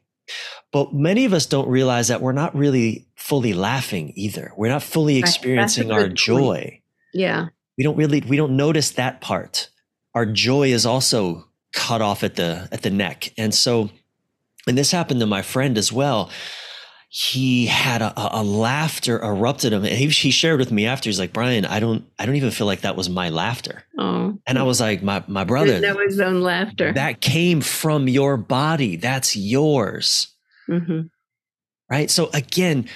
But many of us don't realize that we're not really fully laughing either. We're not fully experiencing our joy. Point. Yeah. We don't really we don't notice that part. Our joy is also cut off at the at the neck. And so and this happened to my friend as well. He had a, a laughter erupted him, and he, he shared with me after. He's like, "Brian, I don't, I don't even feel like that was my laughter." Oh, and I was like, "My, my brother, that was his own laughter. That came from your body. That's yours." Mm-hmm. Right. So again,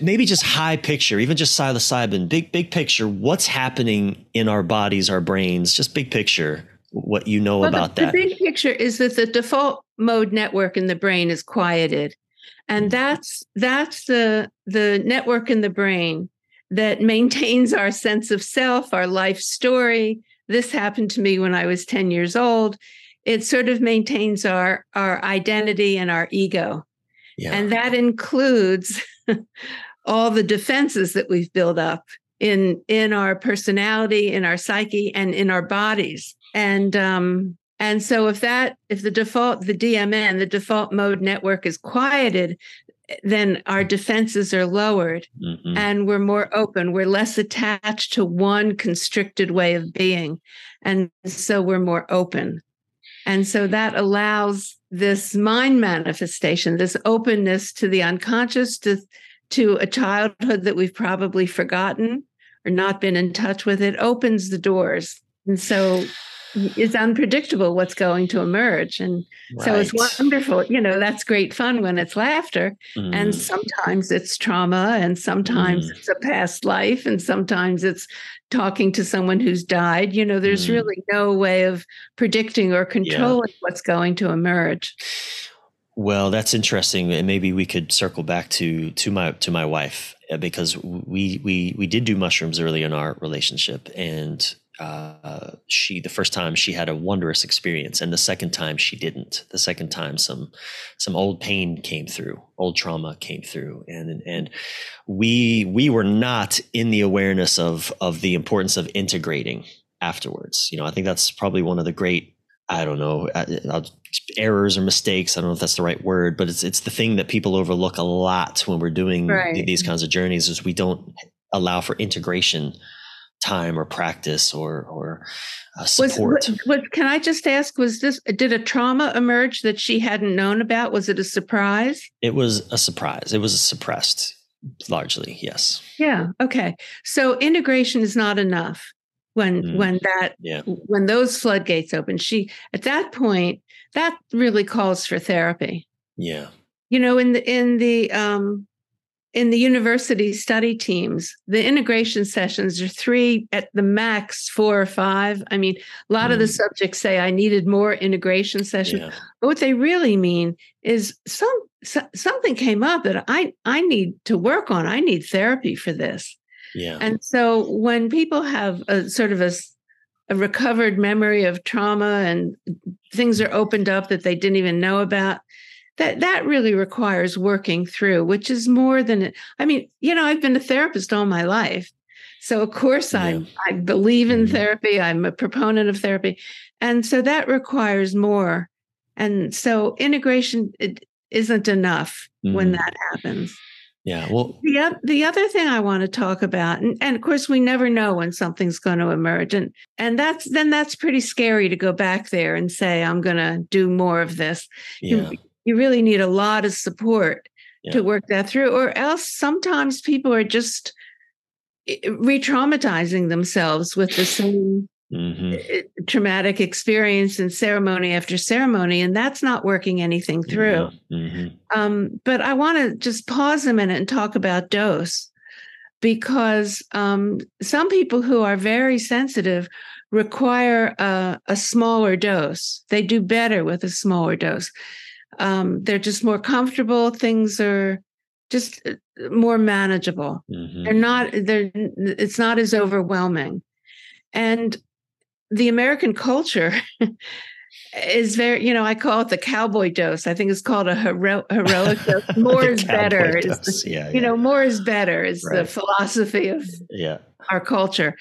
maybe just high picture, even just psilocybin, big, big picture. What's happening in our bodies, our brains, just big picture, what you know well, about the, that. The big picture is that the default mode network in the brain is quieted. And mm-hmm. that's that's the the network in the brain that maintains our sense of self, our life story. This happened to me when I was 10 years old. It sort of maintains our our identity and our ego. Yeah. And that includes all the defenses that we've built up in in our personality, in our psyche, and in our bodies. And um, and so if that if the default the DMN the default mode network is quieted, then our defenses are lowered mm-hmm. and we're more open. We're less attached to one constricted way of being, and so we're more open. And so that allows this mind manifestation, this openness to the unconscious, to, to a childhood that we've probably forgotten or not been in touch with. It opens the doors. And so it's unpredictable what's going to emerge. And right. so it's wonderful. You know, that's great fun when it's laughter. Mm. And sometimes it's trauma, and sometimes mm. it's a past life, and sometimes it's talking to someone who's died. You know, there's mm. really no way of predicting or controlling yeah. what's going to emerge. Well, that's interesting, and maybe we could circle back to to my to my wife uh, because we we we did do mushrooms early in our relationship, and uh, she the first time she had a wondrous experience, and the second time she didn't. The second time some some old pain came through, old trauma came through, and and we we were not in the awareness of of the importance of integrating afterwards. You know, I think that's probably one of the great I don't know uh, errors or mistakes. I don't know if that's the right word, but it's it's the thing that people overlook a lot when we're doing right. these kinds of journeys is we don't allow for integration time or practice or or uh, support. Was, was, can I just ask? Was this did a trauma emerge that she hadn't known about? Was it a surprise? It was a surprise. It was suppressed largely. Yes. Yeah. Okay. So integration is not enough when mm. when that yeah. when those floodgates open. She at that point that really calls for therapy. Yeah. You know, in the in the um in the university study teams, the integration sessions are three at the max, four or five. I mean, a lot mm. of the mm. subjects say I needed more integration sessions. Yeah. But what they really mean is some so, something came up that I I need to work on. I need therapy for this. Yeah. And so when people have a sort of a a recovered memory of trauma and things are opened up that they didn't even know about that that really requires working through which is more than i mean you know i've been a therapist all my life so of course yeah. i i believe in mm-hmm. therapy i'm a proponent of therapy and so that requires more and so integration it isn't enough mm-hmm. when that happens yeah. Well, the, the other thing I want to talk about, and, and of course, we never know when something's going to emerge. And, and that's, then that's pretty scary to go back there and say, I'm going to do more of this. Yeah. You, you really need a lot of support yeah. to work that through, or else sometimes people are just eh, re traumatizing themselves with the same mm-hmm. Eh, traumatic experience and ceremony after ceremony, and that's not working anything through. Mm-hmm. Um, but I want to just pause a minute and talk about dose because um, some people who are very sensitive require a, a, smaller dose. They do better with a smaller dose. Um, they're just more comfortable. Things are just uh, more manageable. Mm-hmm. They're not. They're. It's not as overwhelming. And the American culture is very, you know, I call it the cowboy dose. I think it's called a hero- heroic dose. More is better. Is, yeah, you yeah. know, more is better is right. the philosophy of yeah. our culture.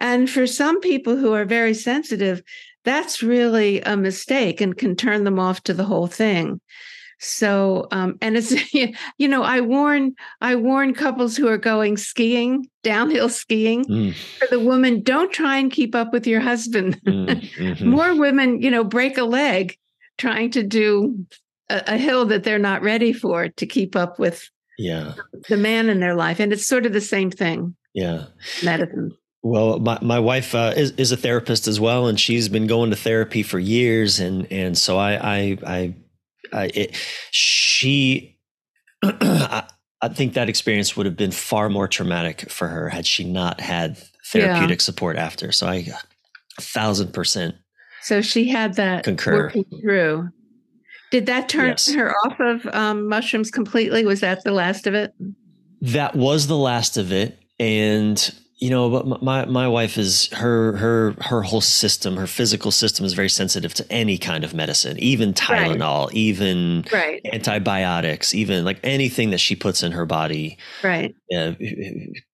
And for some people who are very sensitive, that's really a mistake and can turn them off to the whole thing. So, um, and it's you know, I warn I warn couples who are going skiing, downhill skiing, mm. for the woman, don't try and keep up with your husband. Mm, mm-hmm. More women, you know, break a leg trying to do a, a, hill that they're not ready for to keep up with yeah the man in their life, and it's sort of the same thing. Yeah, medicine. Well, my, my wife uh, is, is a therapist as well, and she's been going to therapy for years, and and so I I, I uh, it, she, I, I, think that experience would have been far more traumatic for her had she not had therapeutic yeah. support after. So I, a thousand percent. So she had that concur through. Did that turn yes. her off of um, mushrooms completely? Was that the last of it? That was the last of it, and you know, but my my wife is her her her whole system, her physical system is very sensitive to any kind of medicine, even Tylenol, right. even right. antibiotics, even like anything that she puts in her body. Right. Uh,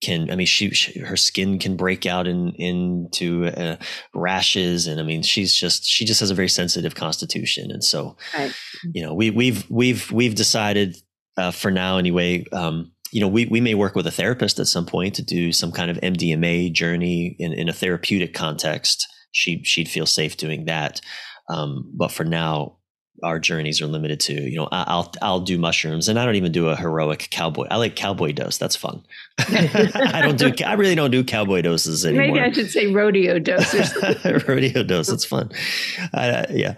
can I mean she, she, her skin can break out in into uh, rashes, and I mean she's just she just has a very sensitive constitution, and so right. you know we we've we've we've decided uh, for now anyway. Um, you know, we, we may work with a therapist at some point to do some kind of MDMA journey in, in a therapeutic context. She, she'd feel safe doing that. Um, but for now, our journeys are limited to, you know, I'll, I'll do mushrooms and I don't even do a heroic cowboy. I like cowboy dose. That's fun. I don't do, I really don't do cowboy doses anymore. Maybe I should say rodeo doses. rodeo dose. It's fun. Uh, yeah.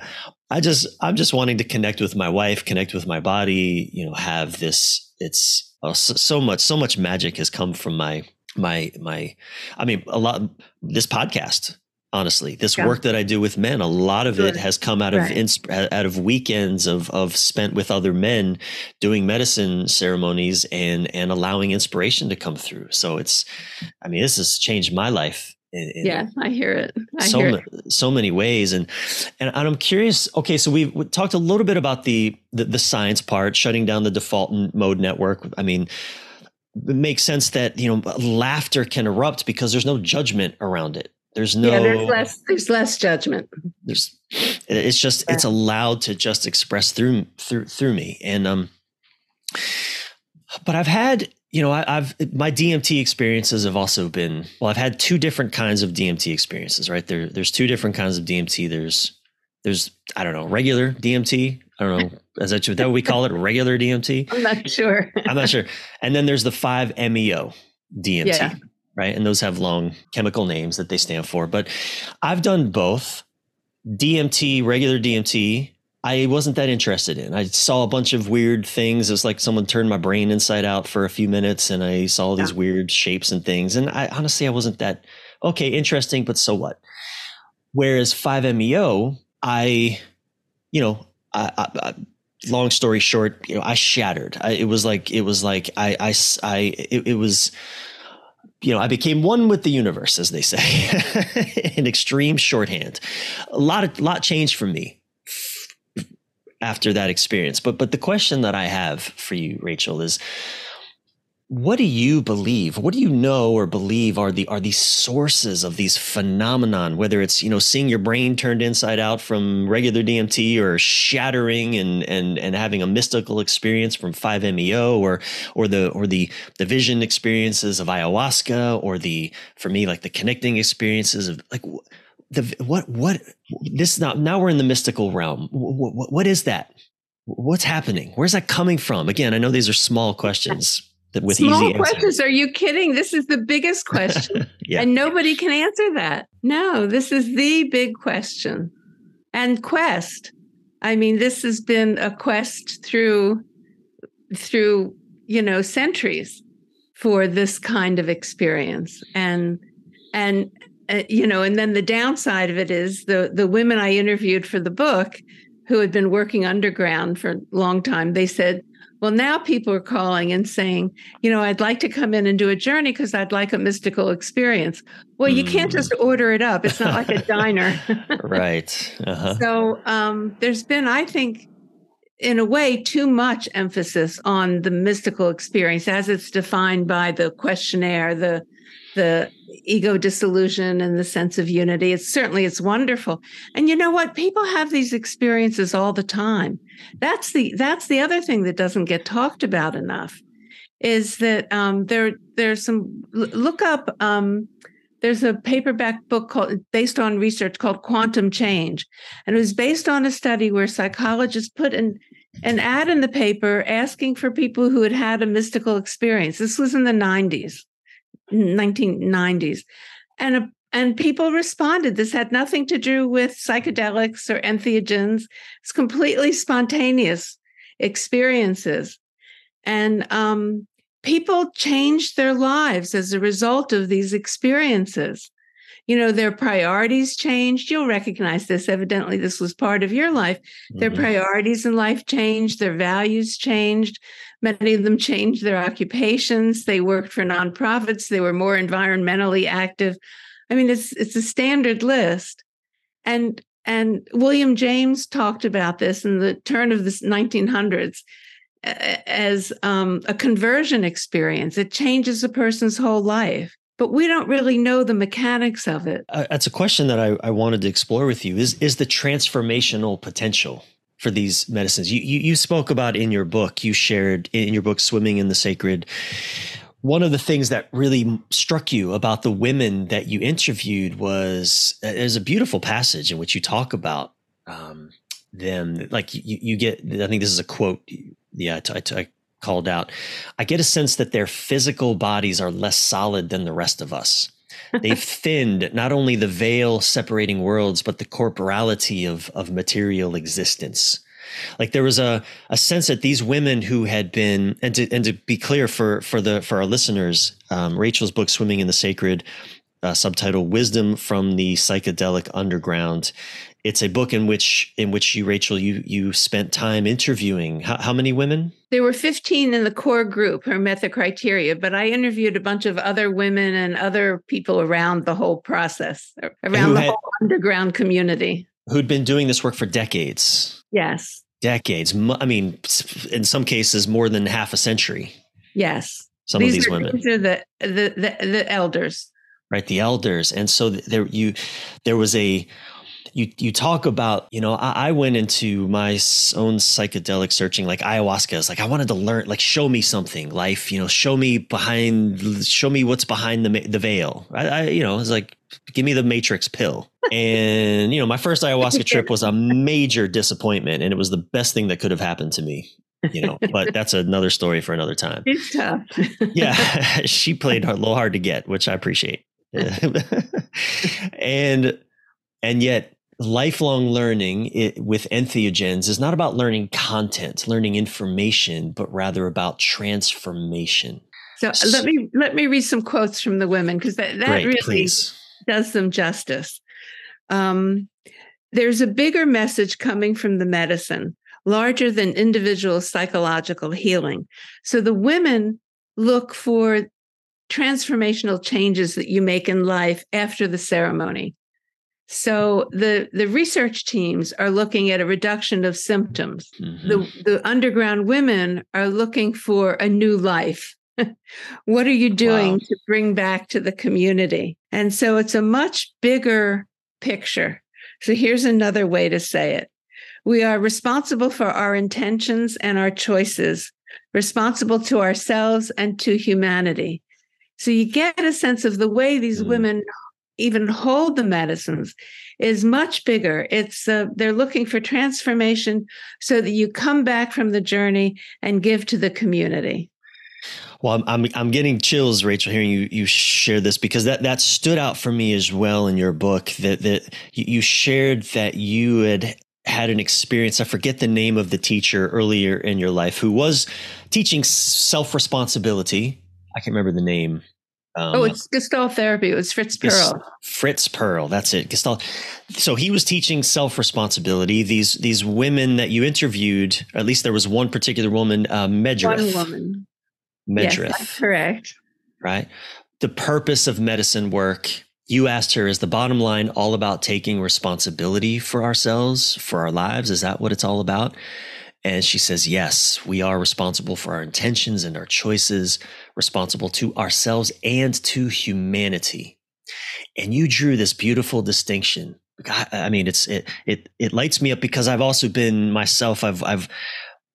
I just, I'm just wanting to connect with my wife, connect with my body, you know, have this, it's, oh, so, so, much so much magic has come from my my my i mean a lot this podcast honestly this yeah. work that i do with men a lot of it has come out of right. insp- out of weekends of of spent with other men doing medicine ceremonies and and allowing inspiration to come through so it's i mean this has changed my life in, in yeah, I hear it. I so hear it. so many ways, and, and and I'm curious. Okay, so we've we talked a little bit about the, the the science part, shutting down the default mode network. I mean, it makes sense that you know laughter can erupt because there's no judgment around it. There's no yeah, there's less there's less judgment. There's it's just yeah. it's allowed to just express through through through me, and um, but I've had you know, I, have my DMT experiences have also been well. I've had two different kinds of DMT experiences. Right there, there's two different kinds of DMT. There's there's I don't know regular DMT. I don't know is that, that what we call it? Regular DMT. I'm not sure. I'm not sure. And then there's the five MEO DMT. Yeah. Right, and those have long chemical names that they stand for. But I've done both DMT, regular DMT, I wasn't that interested in. I saw a bunch of weird things. It was like someone turned my brain inside out for a few minutes and I saw these yeah. weird shapes and things. And I honestly, I wasn't that, okay, interesting, but so what? Whereas 5MEO, I, you know, I, I, I, long story short, you know, I shattered. I, it was like, it was like, I, I, I it, it was, you know, I became one with the universe, as they say, in extreme shorthand. A lot of lot changed for me after that experience. But but the question that I have for you, Rachel, is what do you believe what do you know or believe are the are these sources of these phenomenon whether it's you know seeing your brain turned inside out from regular DMT or shattering and and and having a mystical experience from 5meo or or the or the the vision experiences of ayahuasca or the for me like the connecting experiences of like the what what this now now we're in the mystical realm what, what, what is that what's happening where's that coming from again i know these are small questions that with Small easy questions. Answers. Are you kidding? This is the biggest question. yeah. And nobody can answer that. No, this is the big question. And quest. I mean, this has been a quest through through, you know, centuries for this kind of experience. And and uh, you know, and then the downside of it is the the women I interviewed for the book who had been working underground for a long time, they said, well, now people are calling and saying, you know, I'd like to come in and do a journey because I'd like a mystical experience. Well, you can't mm. just order it up. It's not like a diner. right. Uh-huh. So um, there's been, I think, in a way, too much emphasis on the mystical experience as it's defined by the questionnaire, the the ego dissolution and the sense of unity. It's certainly it's wonderful. And you know what? People have these experiences all the time. That's the that's the other thing that doesn't get talked about enough. Is that um, there there's some look up um, there's a paperback book called based on research called Quantum Change, and it was based on a study where psychologists put an an ad in the paper asking for people who had had a mystical experience. This was in the 90s 1990s. And and people responded. This had nothing to do with psychedelics or entheogens. It's completely spontaneous experiences. And um, people changed their lives as a result of these experiences. You know, their priorities changed. You'll recognize this. Evidently, this was part of your life. Mm-hmm. Their priorities in life changed, their values changed. Many of them changed their occupations. They worked for nonprofits. They were more environmentally active. I mean, it's it's a standard list. And and William James talked about this in the turn of the 1900s as um, a conversion experience. It changes a person's whole life, but we don't really know the mechanics of it. Uh, that's a question that I, I wanted to explore with you. Is is the transformational potential for these medicines. You, you, you spoke about in your book, you shared in your book, Swimming in the Sacred. One of the things that really struck you about the women that you interviewed was uh, there's a beautiful passage in which you talk about um, them. Like you, you get, I think this is a quote. Yeah, I called out. I get a sense that their physical bodies are less solid than the rest of us. They've thinned not only the veil separating worlds, but the corporality of, of material existence. Like there was a, a sense that these women who had been, and to, and to be clear for, for the, for our listeners, um, Rachel's book, Swimming in the Sacred, uh, subtitle Wisdom from the Psychedelic Underground it's a book in which in which you rachel you you spent time interviewing. How, how, many women? There were 15 in the core group who met the criteria but i interviewed a bunch of other women and other people around the whole process around the had, whole underground community. Who'd been doing this work for decades. Yes. Decades. I mean in some cases more than half a century. Yes. Some these of these are, women. these are the, the the the elders. Right the elders. And so there you there was a you you talk about you know I, I, went into my own psychedelic searching like ayahuasca. Is like I wanted to learn like show me something life you know show me behind show me what's behind the the veil. I, I you know it's like give me the matrix pill. And you know my first ayahuasca trip was a major disappointment and it was the best thing that could have happened to me you know but that's another story for another time. It's tough. Yeah she played a little hard to get which I appreciate. And and yet lifelong learning it, with entheogens is not about learning content, learning information, but rather about transformation. So, so let me let me read some quotes from the women because that, that great, really please. does them justice. Um, there's a bigger message coming from the medicine, larger than individual psychological healing. So the women look for transformational changes that you make in life after the ceremony. So the the research teams are looking at a reduction of symptoms. Mm-hmm. The the underground women are looking for a new life. what are you doing wow. to bring back to the community? And so it's a much bigger picture. So here's another way to say it. We are responsible for our intentions and our choices, responsible to ourselves and to humanity. So you get a sense of the way these mm-hmm. women even hold the medicines is much bigger. It's uh, they're looking for transformation so that you come back from the journey and give to the community. Well, I'm, I'm, I'm getting chills, Rachel, hearing you you share this because that that stood out for me as well in your book. That that you shared that you had had an experience. I forget the name of the teacher earlier in your life who was teaching self responsibility. I can't remember the name. Um, oh, it's Gestalt therapy. It was Fritz Perl. Fritz Perl. That's it. Gestalt. So he was teaching self responsibility. These these women that you interviewed, at least there was one particular woman, uh, Medrith. One woman. Medrith. Yes, correct. Right. The purpose of medicine work. You asked her, is the bottom line all about taking responsibility for ourselves, for our lives? Is that what it's all about? And she says, Yes, we are responsible for our intentions and our choices, responsible to ourselves and to humanity. And you drew this beautiful distinction. I mean, it's it it it lights me up because I've also been myself. I've I've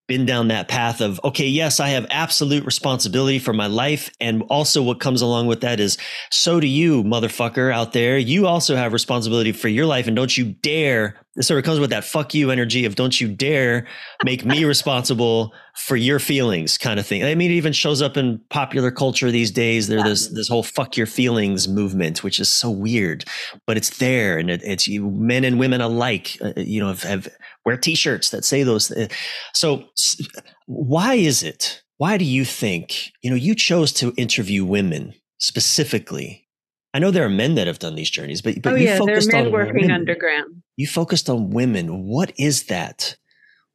been down that path of okay yes i have absolute responsibility for my life and also what comes along with that is so do you motherfucker out there you also have responsibility for your life and don't you dare it sort of comes with that fuck you energy of don't you dare make me responsible for your feelings kind of thing. I mean it even shows up in popular culture these days. There's this this whole fuck your feelings movement which is so weird but it's there and it, it's you, men and women alike uh, you know have, have wear t-shirts that say those so why is it why do you think you know you chose to interview women specifically i know there are men that have done these journeys but, but oh, you yeah, focused men on working women. underground. You focused on women. What is that?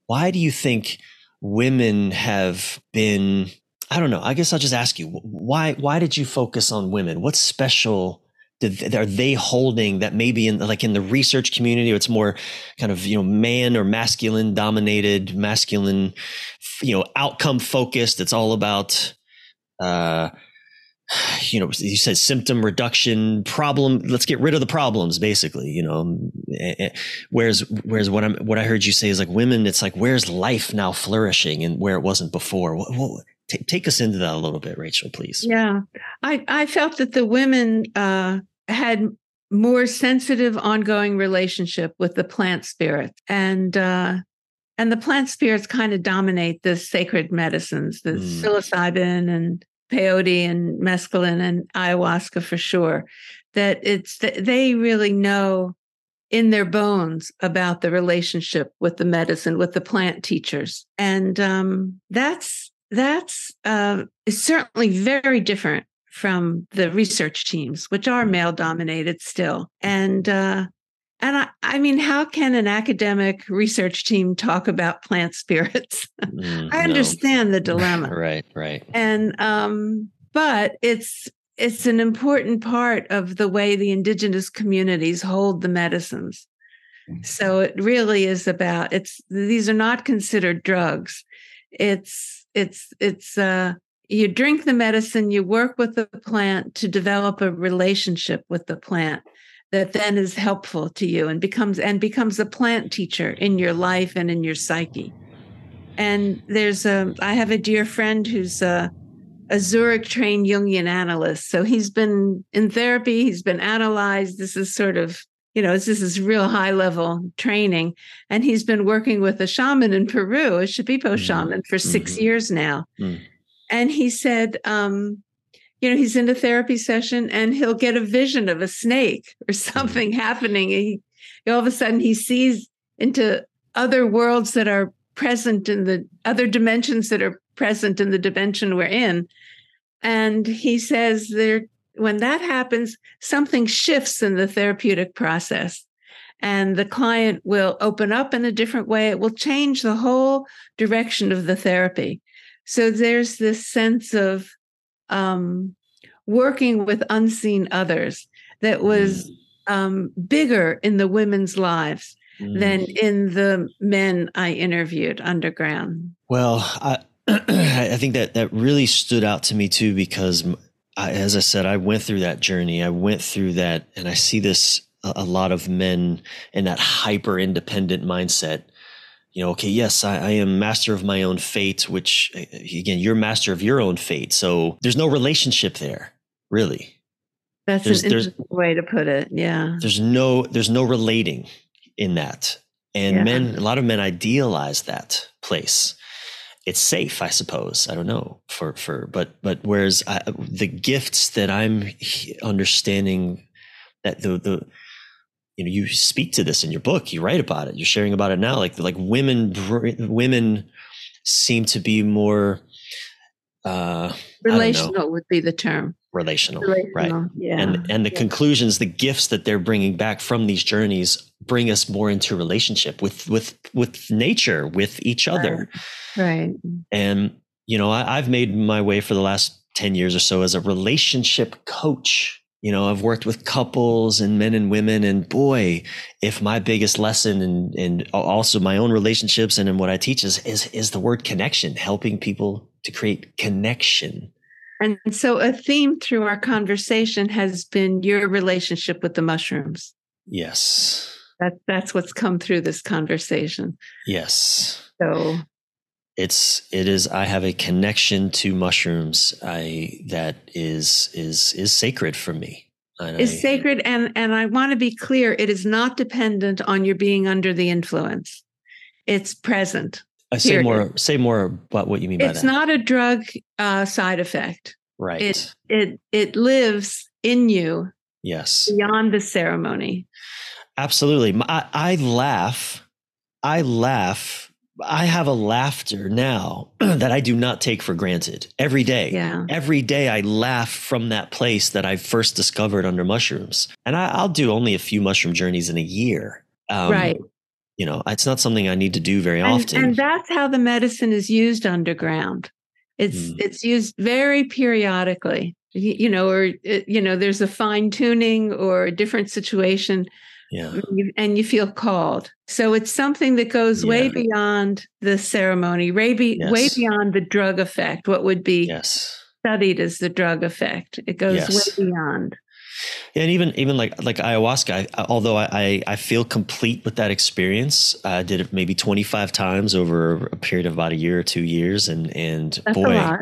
Why do you think women have been i don't know i guess i'll just ask you why why did you focus on women? What's special did, are they holding that maybe in like in the research community it's more kind of you know man or masculine dominated masculine you know outcome focused it's all about uh you know you said symptom reduction problem let's get rid of the problems basically you know eh, eh, whereas whereas what i'm what i heard you say is like women it's like where's life now flourishing and where it wasn't before? What, what, take us into that a little bit rachel please. Yeah. I i felt that the women uh had more sensitive ongoing relationship with the plant spirits and uh and the plant spirits kind of dominate the sacred medicines the mm. psilocybin and peyote and mescaline and ayahuasca for sure that it's that they really know in their bones about the relationship with the medicine with the plant teachers and um that's that's uh, is certainly very different from the research teams, which are male dominated still. And uh, and I, I mean, how can an academic research team talk about plant spirits? Mm, I understand no. the dilemma. right, right. And um, but it's it's an important part of the way the indigenous communities hold the medicines. So it really is about it's these are not considered drugs. It's it's it's uh you drink the medicine, you work with the plant to develop a relationship with the plant that then is helpful to you and becomes and becomes a plant teacher in your life and in your psyche. And there's a I have a dear friend who's a, a Zurich trained Jungian analyst. So he's been in therapy, he's been analyzed. This is sort of you know, this is real high level training. And he's been working with a shaman in Peru, a Shipibo mm-hmm. shaman, for 6 mm-hmm. years now. Mm and he said um, you know he's in a therapy session and he'll get a vision of a snake or mm-hmm. something mm-hmm. happening he all of a sudden he sees into other worlds that are present in the other dimensions that are present in the dimension we're in and he says there when that happens something shifts in the therapeutic process and the client will open up in a different way it will change the whole direction of the therapy so there's this sense of um, working with unseen others that was Mm. um, bigger in the women's lives Mm. than in the men I interviewed underground. Well, I I think that that really stood out to me too because, I, as I said, I went through that journey. I went through that, and I see this a, a lot of men in that hyper independent mindset. You know, okay, yes, I, I am master of my own fate. Which again, you're master of your own fate. So there's no relationship there, really. That's There's- an interesting way to put it. Yeah. There's no there's no relating in that, and Yeah. men a lot of men idealize that place it's safe i suppose i don't know for for but but whereas I, the gifts that i'm understanding that the the you know you speak to this in your book you write about it you're sharing about it now like like women women seem to be more uh. Relational would be the term. relational, right Yeah. and and the Yeah. conclusions the gifts that they're bringing back from these journeys bring us more into relationship with with with nature with each other right. and you know I, i've made my way for the last 10 years or so as a relationship coach you know i've worked with couples and men and women and boy if my biggest lesson and and also my own relationships and in what i teach is is is the word connection helping people to create connection And so a theme through our conversation has been your relationship with the mushrooms. yes That that's what's come through this conversation. yes So it's it is i have a connection to mushrooms i that is is is sacred for me And it's I- sacred and and I want to be clear, it is not dependent on your being under the influence. It's present. I say period. more say more about what you mean by It's that not a drug uh, side effect. right It it it lives in you yes beyond the ceremony. absolutely I laugh i laugh i have a laughter now that i do not take for granted every day Yeah. every day I laugh from that place that I first discovered under mushrooms. And I, I'll do only a few mushroom journeys in a year. Um, right. You know, it's not something I need to do very And, often. and that's how the medicine is used underground. It's Mm. it's used very periodically. You, you know, or it, you know, there's a fine tuning or a different situation, yeah. and you feel called. So it's something that goes way beyond the ceremony, way, be, way beyond the drug effect. What would be Yes. studied as the drug effect? It goes Yes. way beyond. And even even like like ayahuasca, I, although I, I feel complete with that experience, I did it maybe twenty five times over a period of about a year or two years, and and That's boy. I,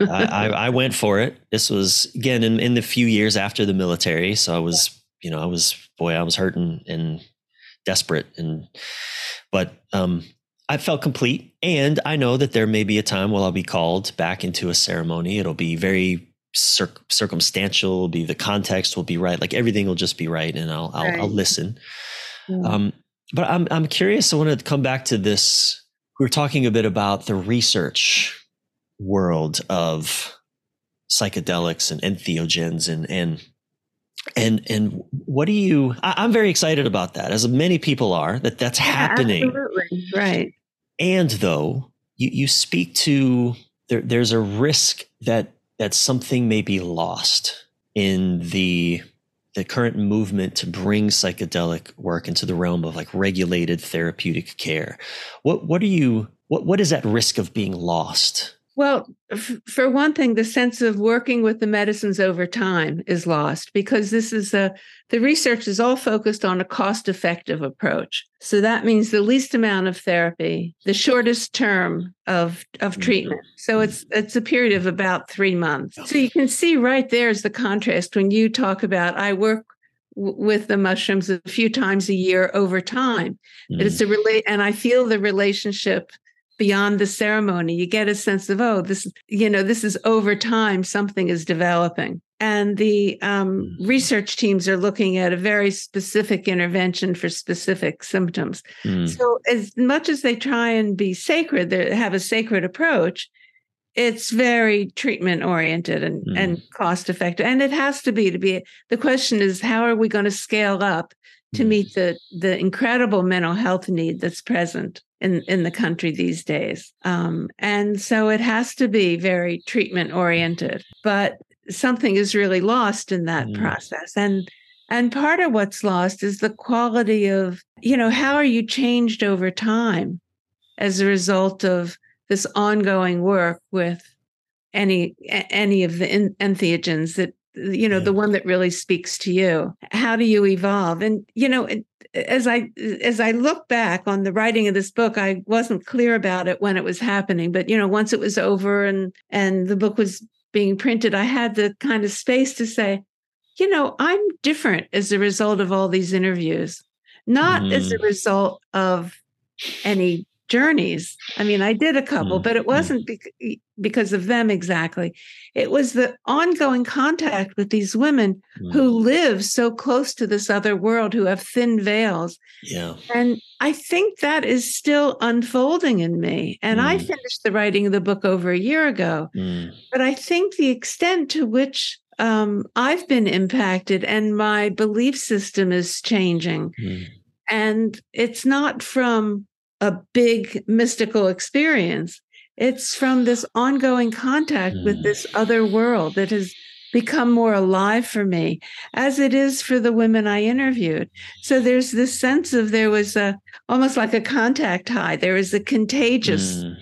I, I went for it. This was again in, in the few years after the military. So I was, you know, I was boy, I was hurting and desperate and but um I felt complete. And I know that there may be a time when I'll be called back into a ceremony. It'll be very cir- circumstantial, it'll be the context will be right. Like everything will just be right and I'll I'll, I'll listen. Yeah. Um, but I'm I'm curious. I want to come back to this. We are talking a bit about the research world of psychedelics and entheogens and and and and what do you? I, I'm very excited about that, as many people are. That that's Yeah, happening. Absolutely. Right. And though you you speak to there, there's a risk that that something may be lost in the the current movement to bring psychedelic work into the realm of like regulated therapeutic care. What what are you what what is at risk of being lost? Well, f- for one thing, the sense of working with the medicines over time is lost because this is a the research is all focused on a cost-effective approach. So that means the least amount of therapy, the shortest term of of Mhm. treatment. So it's it's a period of about three months. So you can see right there is the contrast when you talk about I work with the mushrooms a few times a year over time. Mm, It's a relate, and I feel the relationship beyond the ceremony. You get a sense of, oh, this, you know, this is over time, something is developing. And the um, Mhm. research teams are looking at a very specific intervention for specific symptoms. mm, So, as much as they try and be sacred, they have a sacred approach. It's very treatment oriented and, Mm. and cost effective. And it has to be to be. The question is, how are we going to scale up to mm. meet the the incredible mental health need that's present in in the country these days um, and so it has to be very treatment oriented but something is really lost in that mm. process and and part of what's lost is the quality of you know how are you changed over time as a result of this ongoing work with any any of the entheogens that you know yeah. the one that really speaks to you how do you evolve and you know as i as i look back on the writing of this book i wasn't clear about it when it was happening but you know once it was over and and the book was being printed i had the kind of space to say you know i'm different as a result of all these interviews not mm. as a mm. result of any journeys. I mean, I did a couple, mm-hmm. but it mm. wasn't be- because of them exactly. It was the ongoing contact with these women mm-hmm. who live so close to this other world, who have thin veils. Yeah. And I think that is still unfolding in me. And mm. I finished the writing of the book over a year ago. Mm. But I think the extent to which um, I've been impacted and my belief system is changing. Mm. And it's not from a big mystical experience. It's from this ongoing contact mm. with this other world that has become more alive for me, as it is for the women I interviewed. So there's this sense of there was a almost like a contact high. There is a contagious mm.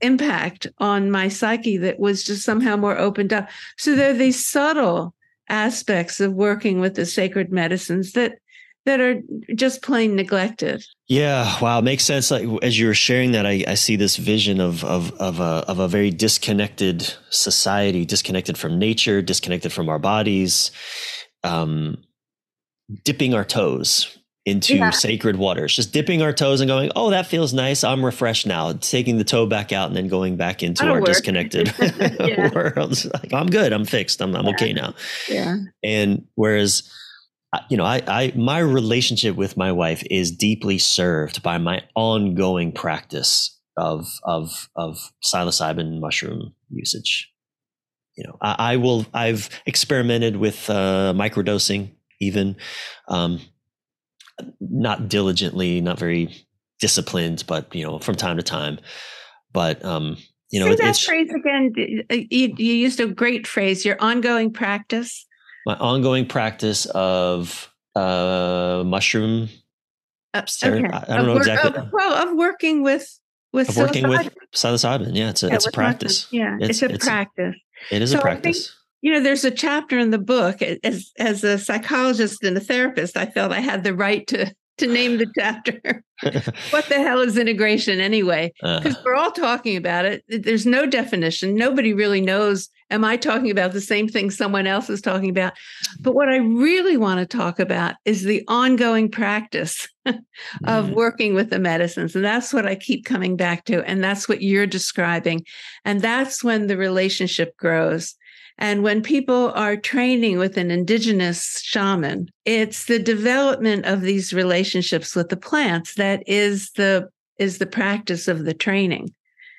impact on my psyche that was just somehow more opened up. So there are these subtle aspects of working with the sacred medicines that that are just plain neglected. Yeah, wow, it makes sense. Like as you were sharing that, I, I see this vision of of of a of a very disconnected society, disconnected from nature, disconnected from our bodies, um, dipping our toes into yeah. sacred waters, just dipping our toes and going, "Oh, that feels nice. I'm refreshed now." Taking the toe back out and then going back into our work. disconnected world. Like, I'm good. I'm fixed. I'm I'm yeah. okay now. Yeah. And whereas you know, I, I, my relationship with my wife is deeply served by my ongoing practice of, of, of psilocybin mushroom usage. You know, I, I will, I've experimented with, uh, microdosing even, um, not diligently, not very disciplined, but, you know, from time to time, but, um, you know, Say that phrase again. You, you used a great phrase. Your ongoing practice my ongoing practice of uh, mushroom. Uh, okay. I, I don't of know work, exactly. Of, well, of working with with of working with psilocybin. Yeah, it's a yeah, it's a practice. Yeah, it's, it's a it's practice. It is so a practice. Think, you know, there's a chapter in the book as as a psychologist and a therapist. I felt I had the right to to name the chapter. what the hell is integration anyway? Because uh, we're all talking about it. There's no definition. Nobody really knows. Am I talking about the same thing someone else is talking about? But what I really want to talk about is the ongoing practice of mm-hmm. working with the medicines. And that's what I keep coming back to. And that's what you're describing. And that's when the relationship grows. And when people are training with an indigenous shaman, it's the development of these relationships with the plants that is the is the practice of the training.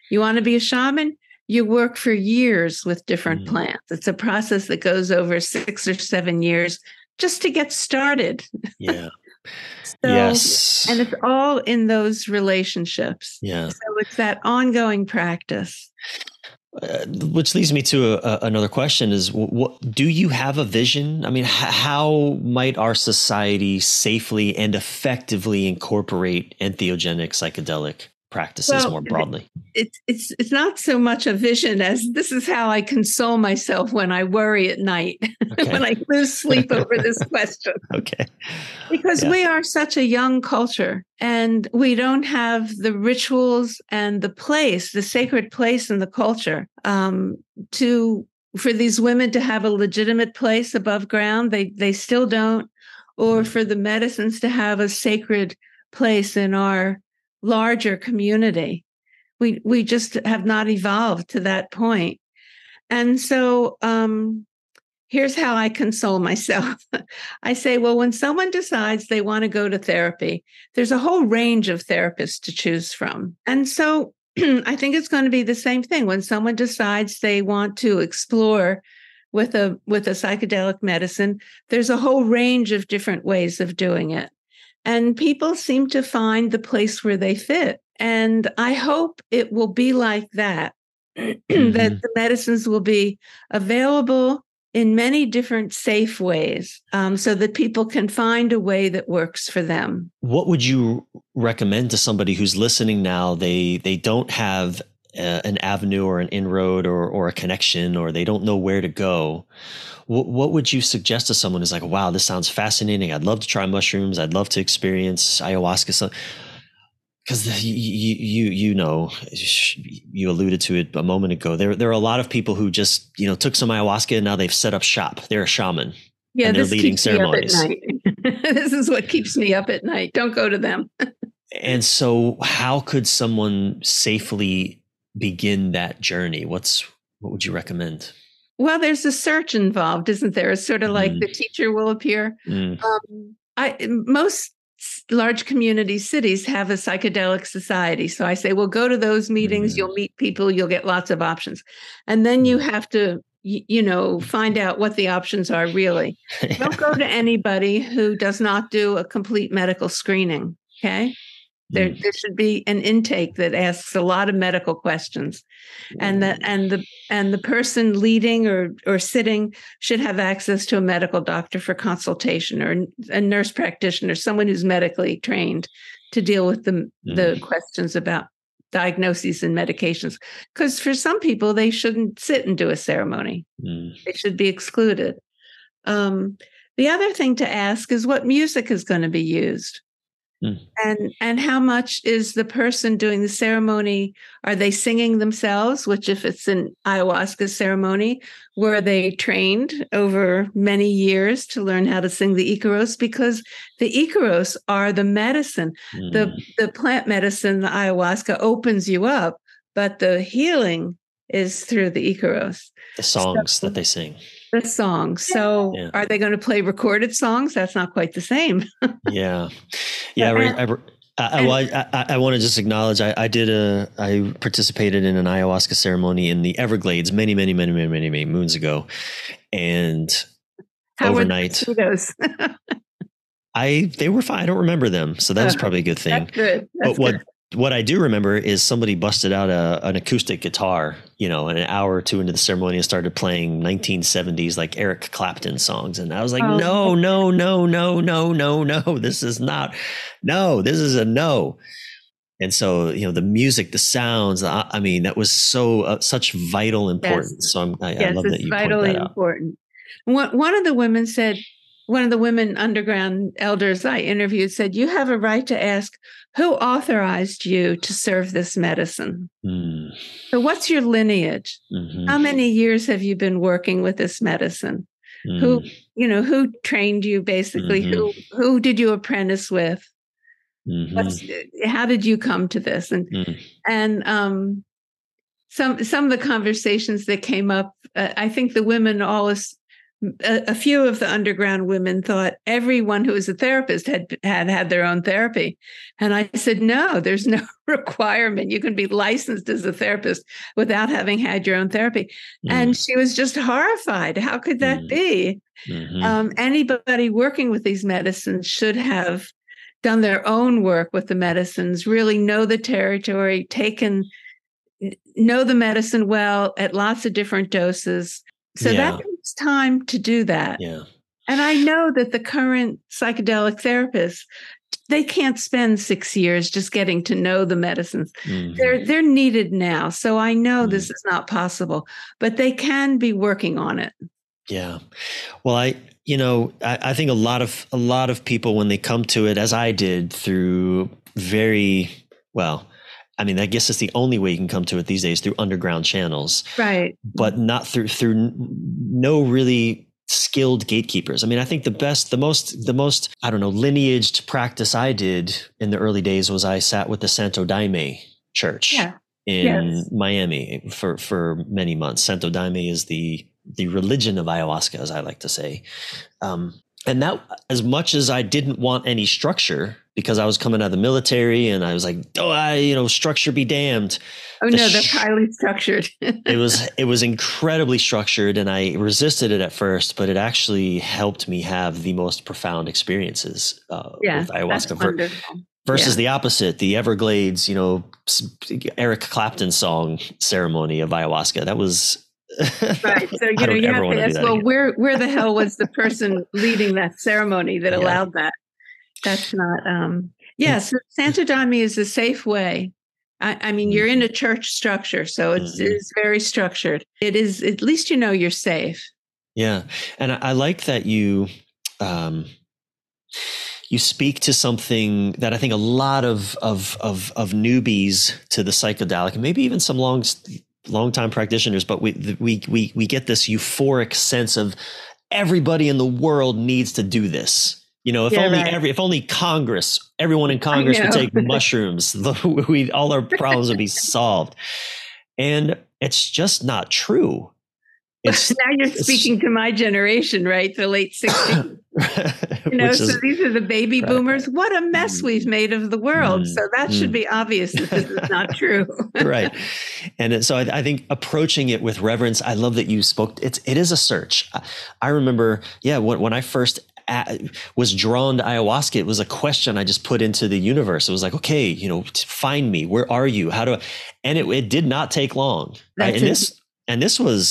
You want to be a shaman? You work for years with different mm. plants. It's a process that goes over 6 or 7 years just to get started. Yeah. so, yes. And it's all in those relationships. Yeah. So it's that ongoing practice. Uh, which leads me to a, a, another question is what do you have a vision? I mean h- how might our society safely and effectively incorporate entheogenic psychedelic practices well, more broadly? It's it's it's not so much a vision as this is how I console myself when I worry at night, okay. when I lose sleep over this question. Okay. Because yeah. we are such a young culture and we don't have the rituals and the place, the sacred place in the culture um, to for these women to have a legitimate place above ground. They they still don't, or mm-hmm. for the medicines to have a sacred place in our larger community. We we just have not evolved to that point. And so um, here's how I console myself. I say, well, when someone decides they want to go to therapy, there's a whole range of therapists to choose from. And so I think it's going to be the same thing when someone decides they want to explore with a with a psychedelic medicine there's a whole range of different ways of doing it and people seem to find the place where they fit. And I hope it will be like that, mm-hmm. that the medicines will be available in many different safe ways um, so that people can find a way that works for them. What would you recommend to somebody who's listening now? They they don't have an avenue or an inroad or, or a connection or they don't know where to go. What, what would you suggest to someone who's like, wow, this sounds fascinating. I'd love to try mushrooms. I'd love to experience ayahuasca because you, you you know you alluded to it a moment ago there there are a lot of people who just you know took some ayahuasca and now they've set up shop they're a shaman yeah and they're leading ceremonies this is what keeps me up at night don't go to them and so how could someone safely begin that journey what's what would you recommend well there's a search involved isn't there it's sort of like mm. the teacher will appear mm. um, I most large community cities have a psychedelic society. So I say, well, go to those meetings, mm. you'll meet people, you'll get lots of options. And then you mm. have to, you know, find out what the options are really. Don't go to anybody who does not do a complete medical screening. Okay. There, mm. there should be an intake that asks a lot of medical questions, and that and the and the person leading or or sitting should have access to a medical doctor for consultation or a nurse practitioner, someone who's medically trained to deal with the mm. the questions about diagnoses and medications. Because for some people, they shouldn't sit and do a ceremony; mm. they should be excluded. Um, the other thing to ask is what music is going to be used. Mm. And and how much is the person doing the ceremony? Are they singing themselves? Which, if it's an ayahuasca ceremony, were they trained over many years to learn how to sing the Icaros? Because the Icaros are the medicine. Mm. The the plant medicine, the ayahuasca, opens you up, but the healing is through the Icaros. The songs so, that they sing the song. So yeah. are they going to play recorded songs? That's not quite the same. yeah. Yeah. I, uh, I, I, I, I, want to just acknowledge I, I did a I participated in an ayahuasca ceremony in the Everglades many many many many many, many moons ago, and How overnight I they were fine. I don't remember them, so that was uh, probably a good thing. That's good. That's but what what I do remember is somebody busted out a, an acoustic guitar, you know, and an hour or two into the ceremony and started playing 1970s like Eric Clapton songs. And I was like, oh. no, no, no, no, no, no, no. This is not, no, this is a no. And so, you know, the music, the sounds, I mean, that was so, uh, such vital importance. Yes. So I'm, I, yes, I love that you vitally important. One, one of the women said, one of the women underground elders I interviewed said, You have a right to ask who authorized you to serve this medicine? Mm. So, what's your lineage? Mm-hmm. How many years have you been working with this medicine? Mm. Who, you know, who trained you basically? Mm-hmm. Who who did you apprentice with? Mm-hmm. how did you come to this? And mm. and um some some of the conversations that came up, uh, I think the women always a, a, few of the underground women thought everyone who was a therapist had had had their own therapy and i said no there's no requirement you can be licensed as a therapist without having had your own therapy mm. and she was just horrified how could that mm. be mm-hmm. um, anybody working with these medicines should have done their own work with the medicines really know the territory taken know the medicine well at lots of different doses so yeah. that takes time to do that. Yeah. And I know that the current psychedelic therapists, they can't spend six years just getting to know the medicines. Mm-hmm. They're they're needed now. So I know mm-hmm. this is not possible, but they can be working on it. Yeah. Well, I you know, I, I think a lot of a lot of people when they come to it, as I did, through very well, I mean, I guess it's the only way you can come to it these days through underground channels, right? But not through through no really skilled gatekeepers. I mean, I think the best, the most, the most, I don't know, lineaged practice I did in the early days was I sat with the Santo Daime Church yeah. in yes. Miami for for many months. Santo Daime is the the religion of ayahuasca, as I like to say. Um, and that, as much as I didn't want any structure, because I was coming out of the military and I was like, oh, I, you know, structure be damned. Oh the no, they're sh- highly structured. it was it was incredibly structured, and I resisted it at first, but it actually helped me have the most profound experiences uh, yeah, with ayahuasca. Ver- versus yeah. the opposite, the Everglades, you know, Eric Clapton song ceremony of ayahuasca. That was right. So you know, you have to ask, well, again. where where the hell was the person leading that ceremony that yeah. allowed that? That's not. um Yes, yeah, so Santo Daime is a safe way. I, I mean, you're in mm-hmm. a church structure, so it's, mm-hmm. it's very structured. It is at least you know you're safe. Yeah, and I, I like that you. um you speak to something that I think a lot of of of, of newbies to the psychedelic, and maybe even some long long time practitioners, but we we we we get this euphoric sense of everybody in the world needs to do this. You know, if yeah, only right. every if only Congress, everyone in Congress would take mushrooms, we all our problems would be solved. And it's just not true. It's, now you're speaking to my generation, right? The late 60s. you know, so these are the baby right. boomers. What a mess mm. we've made of the world. Mm. So that mm. should be obvious that this is not true. right. And so I, I, think approaching it with reverence, I love that you spoke. It's, it is a search. I, I remember, yeah, when, when I first was drawn to ayahuasca, it was a question I just put into the universe. It was like, okay, you know, find me. Where are you? How do I? And it, it did not take long. Right? And this, and this was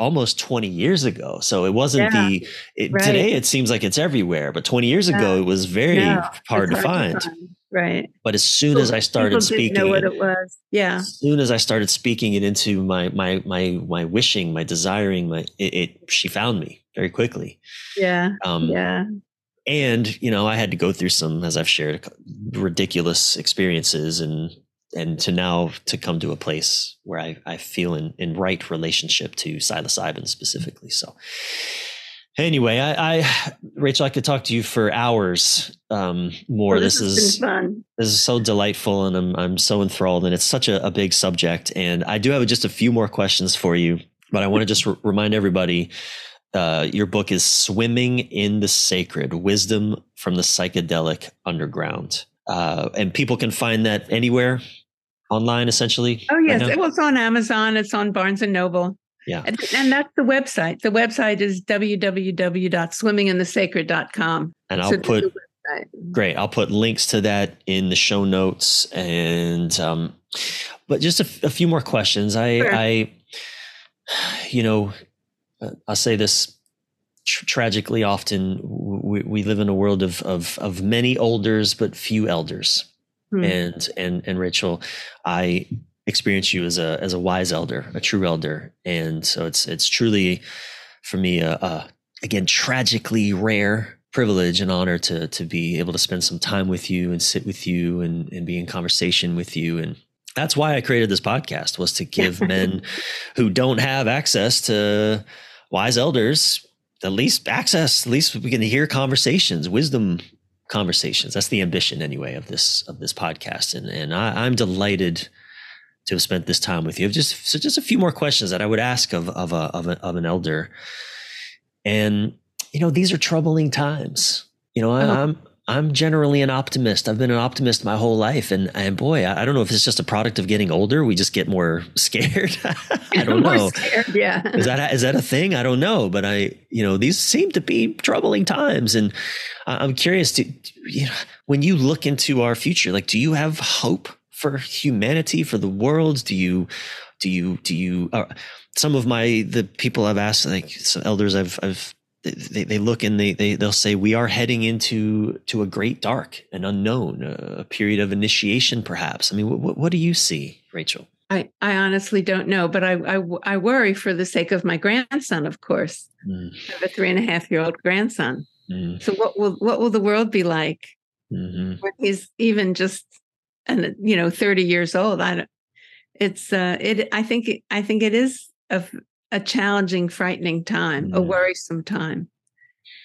almost 20 years ago. So it wasn't yeah, the it, right. today it seems like it's everywhere, but 20 years yeah. ago it was very yeah, hard, to, hard find. to, find. Right. But as soon as I started speaking know what it was. Yeah. As soon as I started speaking it into my my my my wishing, my desiring, my it, it she found me very quickly. Yeah. Um yeah. And, you know, I had to go through some, as I've shared, ridiculous experiences and and to now to come to a place where I, I feel in, in right relationship to psilocybin specifically. So anyway, I, I Rachel, I could talk to you for hours um, more. Well, this, this is fun. This is so delightful, and I'm I'm so enthralled, and it's such a, a big subject. And I do have just a few more questions for you, but I want to just r- remind everybody. Uh, your book is Swimming in the Sacred Wisdom from the Psychedelic Underground. Uh, and people can find that anywhere online essentially oh yes. right well it's on amazon it's on barnes and noble. Yeah. And, and that's the website. The website is www.swimminginthesacred.com and i'll so put great. I'll put links to that in the show notes and um but just a, a few more questions. I sure. i you know i'll say this tragically often we, we live in a world of, of of many elders but few elders hmm. and and and Rachel, I experience you as a as a wise elder, a true elder, and so it's it's truly for me a, a again tragically rare privilege and honor to to be able to spend some time with you and sit with you and and be in conversation with you and that's why I created this podcast was to give men who don't have access to wise elders at least access at least we can hear conversations wisdom conversations. That's the ambition anyway of this of this podcast. And and I, am delighted to have spent this time with you. Just so just a few more questions that I would ask of of a, of, a, of an elder. And you know, these are troubling times. You know, I, oh. I'm generally an optimist. I've been an optimist my whole life, and and boy, I, I don't know if it's just a product of getting older. We just get more scared. I don't know. Scared, yeah, is that is that a thing? I don't know, but I, you know, these seem to be troubling times, and I'm curious to, you know, when you look into our future, like, do you have hope for humanity, for the world? Do you, do you, do you? Uh, some of my the people I've asked, like some elders I've I've they, they look and they, they they'll say we are heading into to a great dark and unknown a period of initiation perhaps i mean what, what do you see rachel I, I honestly don't know, but I, I, I worry for the sake of my grandson, of course. Mm. I have a three and a half year old grandson. Mm. So what will what will the world be like mm-hmm. when he's even just and you know 30 years old? I don't. It's uh it. I think I think it is a a challenging, frightening time, mm. a worrisome time.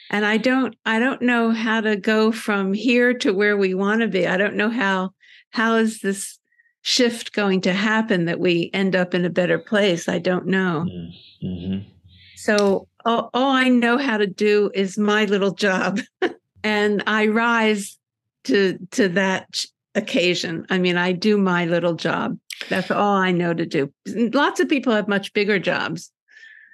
And I don't I don't know how to go from here to where we want to be. I don't know how how is this shift going to happen that we end up in a better place. I don't know. Mm, mm-hmm. So all, all I know how to do is my little job, and I rise to to that occasion. I mean, I do my little job. That's all I know to do. Lots of people have much bigger jobs,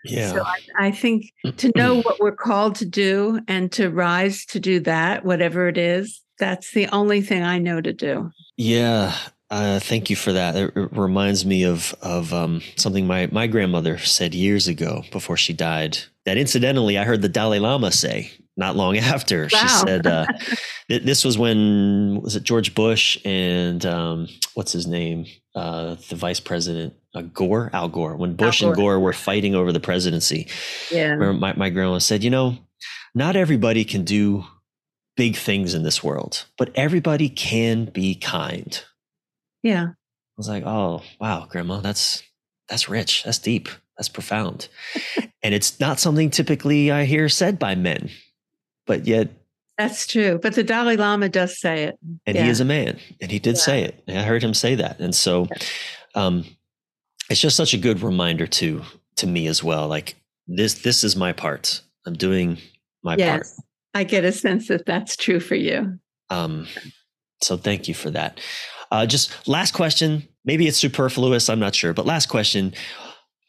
yeah. So I, I, think to know what we're called to do and to rise to do that, whatever it is, that's the only thing I know to do. Yeah. Uh, thank you for that. It, it reminds me of of um, something my my grandmother said years ago before she died. That incidentally, I heard the Dalai Lama say not long after. Wow. She said uh, this was when was it George Bush and um, what's his name, uh, the vice president uh, Gore, Al Gore. When Bush Gore. and Gore were fighting over the presidency, yeah. my my grandma said, you know, not everybody can do big things in this world, but everybody can be kind. Yeah. I was like, oh wow, grandma, that's that's rich, that's deep, that's profound. and it's not something typically I hear said by men. But yet that's true. But the Dalai Lama does say it. And yeah. he is a man. And he did yeah. say it. And I heard him say that. And so um it's just such a good reminder to to me as well. Like this this is my part. I'm doing my yes. part. I get a sense that that's true for you. Um so thank you for that. Uh, just last question. Maybe it's superfluous. I'm not sure. But last question.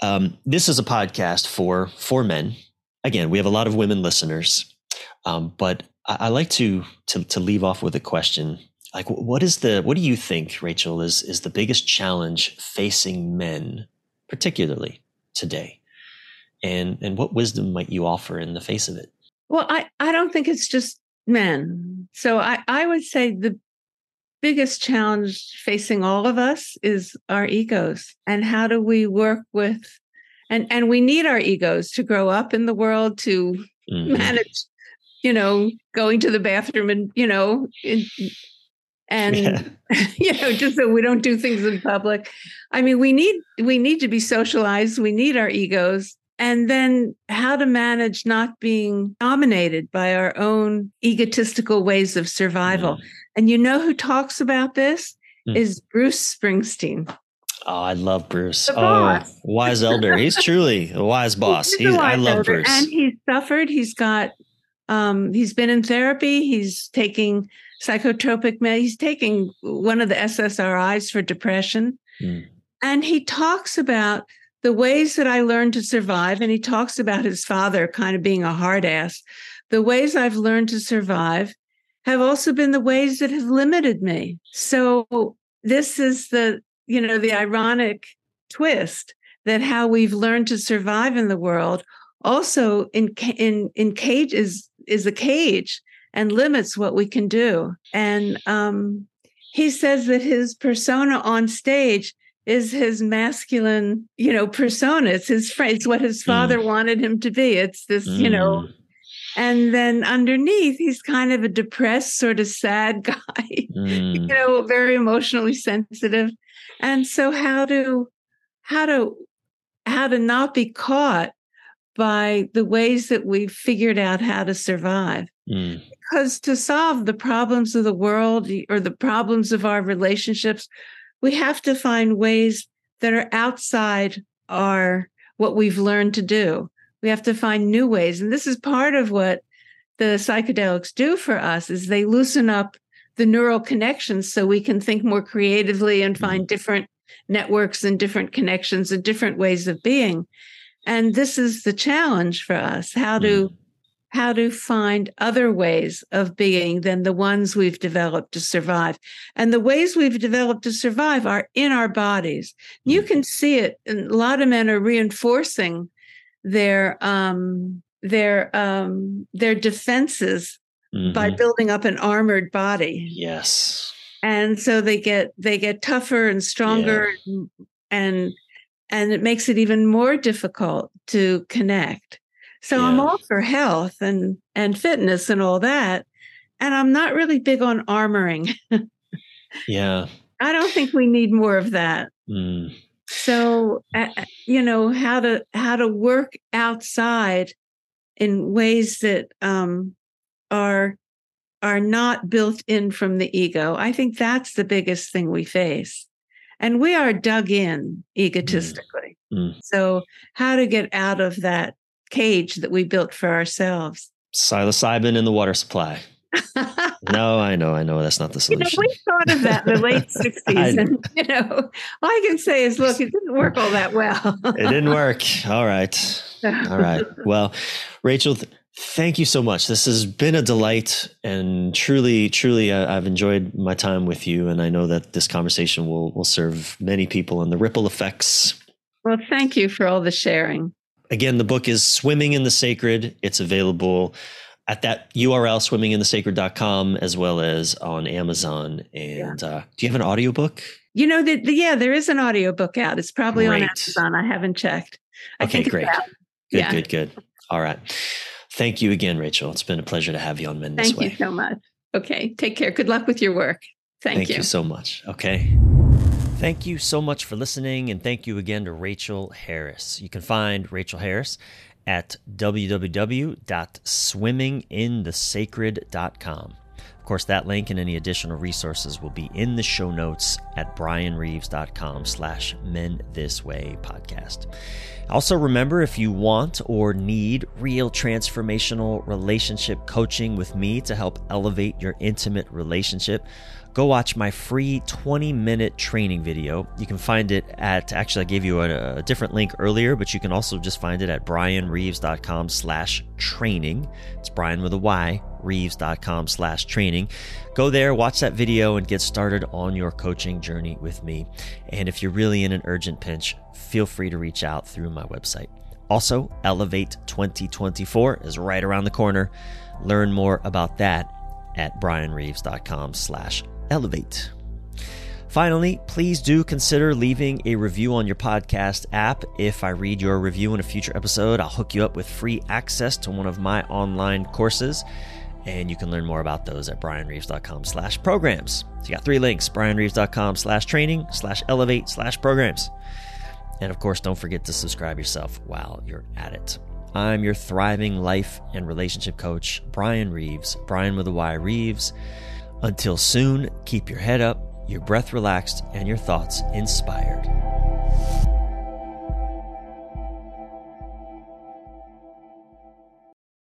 Um, this is a podcast for for men. Again, we have a lot of women listeners, um, but I, I, like to, to to leave off with a question. Like, what is the what do you think, Rachel, is is the biggest challenge facing men, particularly today? And and what wisdom might you offer in the face of it? Well, I I don't think it's just men. So I I would say the biggest challenge facing all of us is our egos and how do we work with and and we need our egos to grow up in the world to mm-hmm. manage you know going to the bathroom and you know in, and yeah. you know just so we don't do things in public i mean we need we need to be socialized we need our egos and then how to manage not being dominated by our own egotistical ways of survival. Mm. And you know who talks about this mm. is Bruce Springsteen. Oh, I love Bruce. Oh, wise elder. He's truly a wise boss. He's, he's I love elder. Bruce. And he's suffered. He's got um, he's been in therapy. He's taking psychotropic med. He's taking one of the SSRIs for depression. Mm. And he talks about the ways that I learned to survive, and he talks about his father kind of being a hard ass. The ways I've learned to survive have also been the ways that have limited me. So this is the, you know, the ironic twist that how we've learned to survive in the world also in in in cage is is a cage and limits what we can do. And um, he says that his persona on stage is his masculine, you know, persona. It's his It's what his father mm. wanted him to be. It's this, mm. you know, mm. and then underneath, he's kind of a depressed, sort of sad guy, mm. you know, very emotionally sensitive. And so how to how to how to not be caught by the ways that we've figured out how to survive. Mm. Because to solve the problems of the world or the problems of our relationships, we have to find ways that are outside our what we've learned to do. We have to find new ways. And this is part of what the psychedelics do for us is they loosen up the neural connections so we can think more creatively and mm-hmm. find different networks and different connections and different ways of being. And this is the challenge for us how to mm how to find other ways of being than the ones we've developed to survive. And the ways we've developed to survive are in our bodies. You mm-hmm. can see it. And a lot of men are reinforcing their um, their um, their defenses mm-hmm. by building up an armored body. Yes. And so they get they get tougher and stronger yeah. and, and and it makes it even more difficult to connect. So yeah. I'm all for health and and fitness and all that. And I'm not really big on armoring. yeah. I don't think we need more of that. Mm. So uh, you know how to how to work outside in ways that um, are are not built in from the ego. I think that's the biggest thing we face. And we are dug in mm. egotistically. Mm. So, how to get out of that cage that we built for ourselves. Psilocybin in the water supply. no, I know, I know that's not the solution. You know, we thought of that in the late 60s. and, you know, all I can say is, look, it didn't work all that well. it didn't work. All right. All right. Well, Rachel, Thank you so much. This has been a delight, and truly, truly, I've enjoyed my time with you. And I know that this conversation will will serve many people and the ripple effects. Well, thank you for all the sharing. Again, the book is Swimming in the Sacred. It's available at that URL, swimminginthesacred.com, as well as on Amazon. And yeah. uh, do you have an audiobook? You know, that the, yeah, there is an audiobook out. It's probably Great. on Amazon. I haven't checked. I okay, great. Good, yeah. good, good. All right. Thank you again, Rachel. It's been a pleasure to have you on Men This Thank Way. Thank you so much. Okay. Take care. Good luck with your work. Thank, thank you. you so much. Okay. Thank you so much for listening, and thank you again to Rachel Harris. You can find Rachel Harris at www.swimminginthesacred.com. Course, that link and any additional resources will be in the show notes at bryanreeves.com slash men this way podcast. Also, remember if you want or need real transformational relationship coaching with me to help elevate your intimate relationship, go watch my free 20 minute training video. You can find it at, actually, I gave you a, a, different link earlier, but you can also just find it at bryanreeves.com slash training. It's Bryan with a Y, reeves.com slash training. Go there, watch that video, and get started on your coaching journey with me. And if you're really in an urgent pinch, feel free to reach out through my website. Also, Elevate 2024 is right around the corner. Learn more about that at bryanreeves.com slash elevate. Finally, please do consider leaving a review on your podcast app. If I read your review in a future episode, I'll hook you up with free access to one of my online courses. And you can learn more about those at bryanreeves.com slash programs. So you got three links, bryanreeves.com slash training slash elevate slash programs. And of course, don't forget to subscribe yourself while you're at it. I'm your thriving life and relationship coach, Bryan Reeves, Bryan with a Y Reeves. Until soon, keep your head up, your breath relaxed, and your thoughts inspired.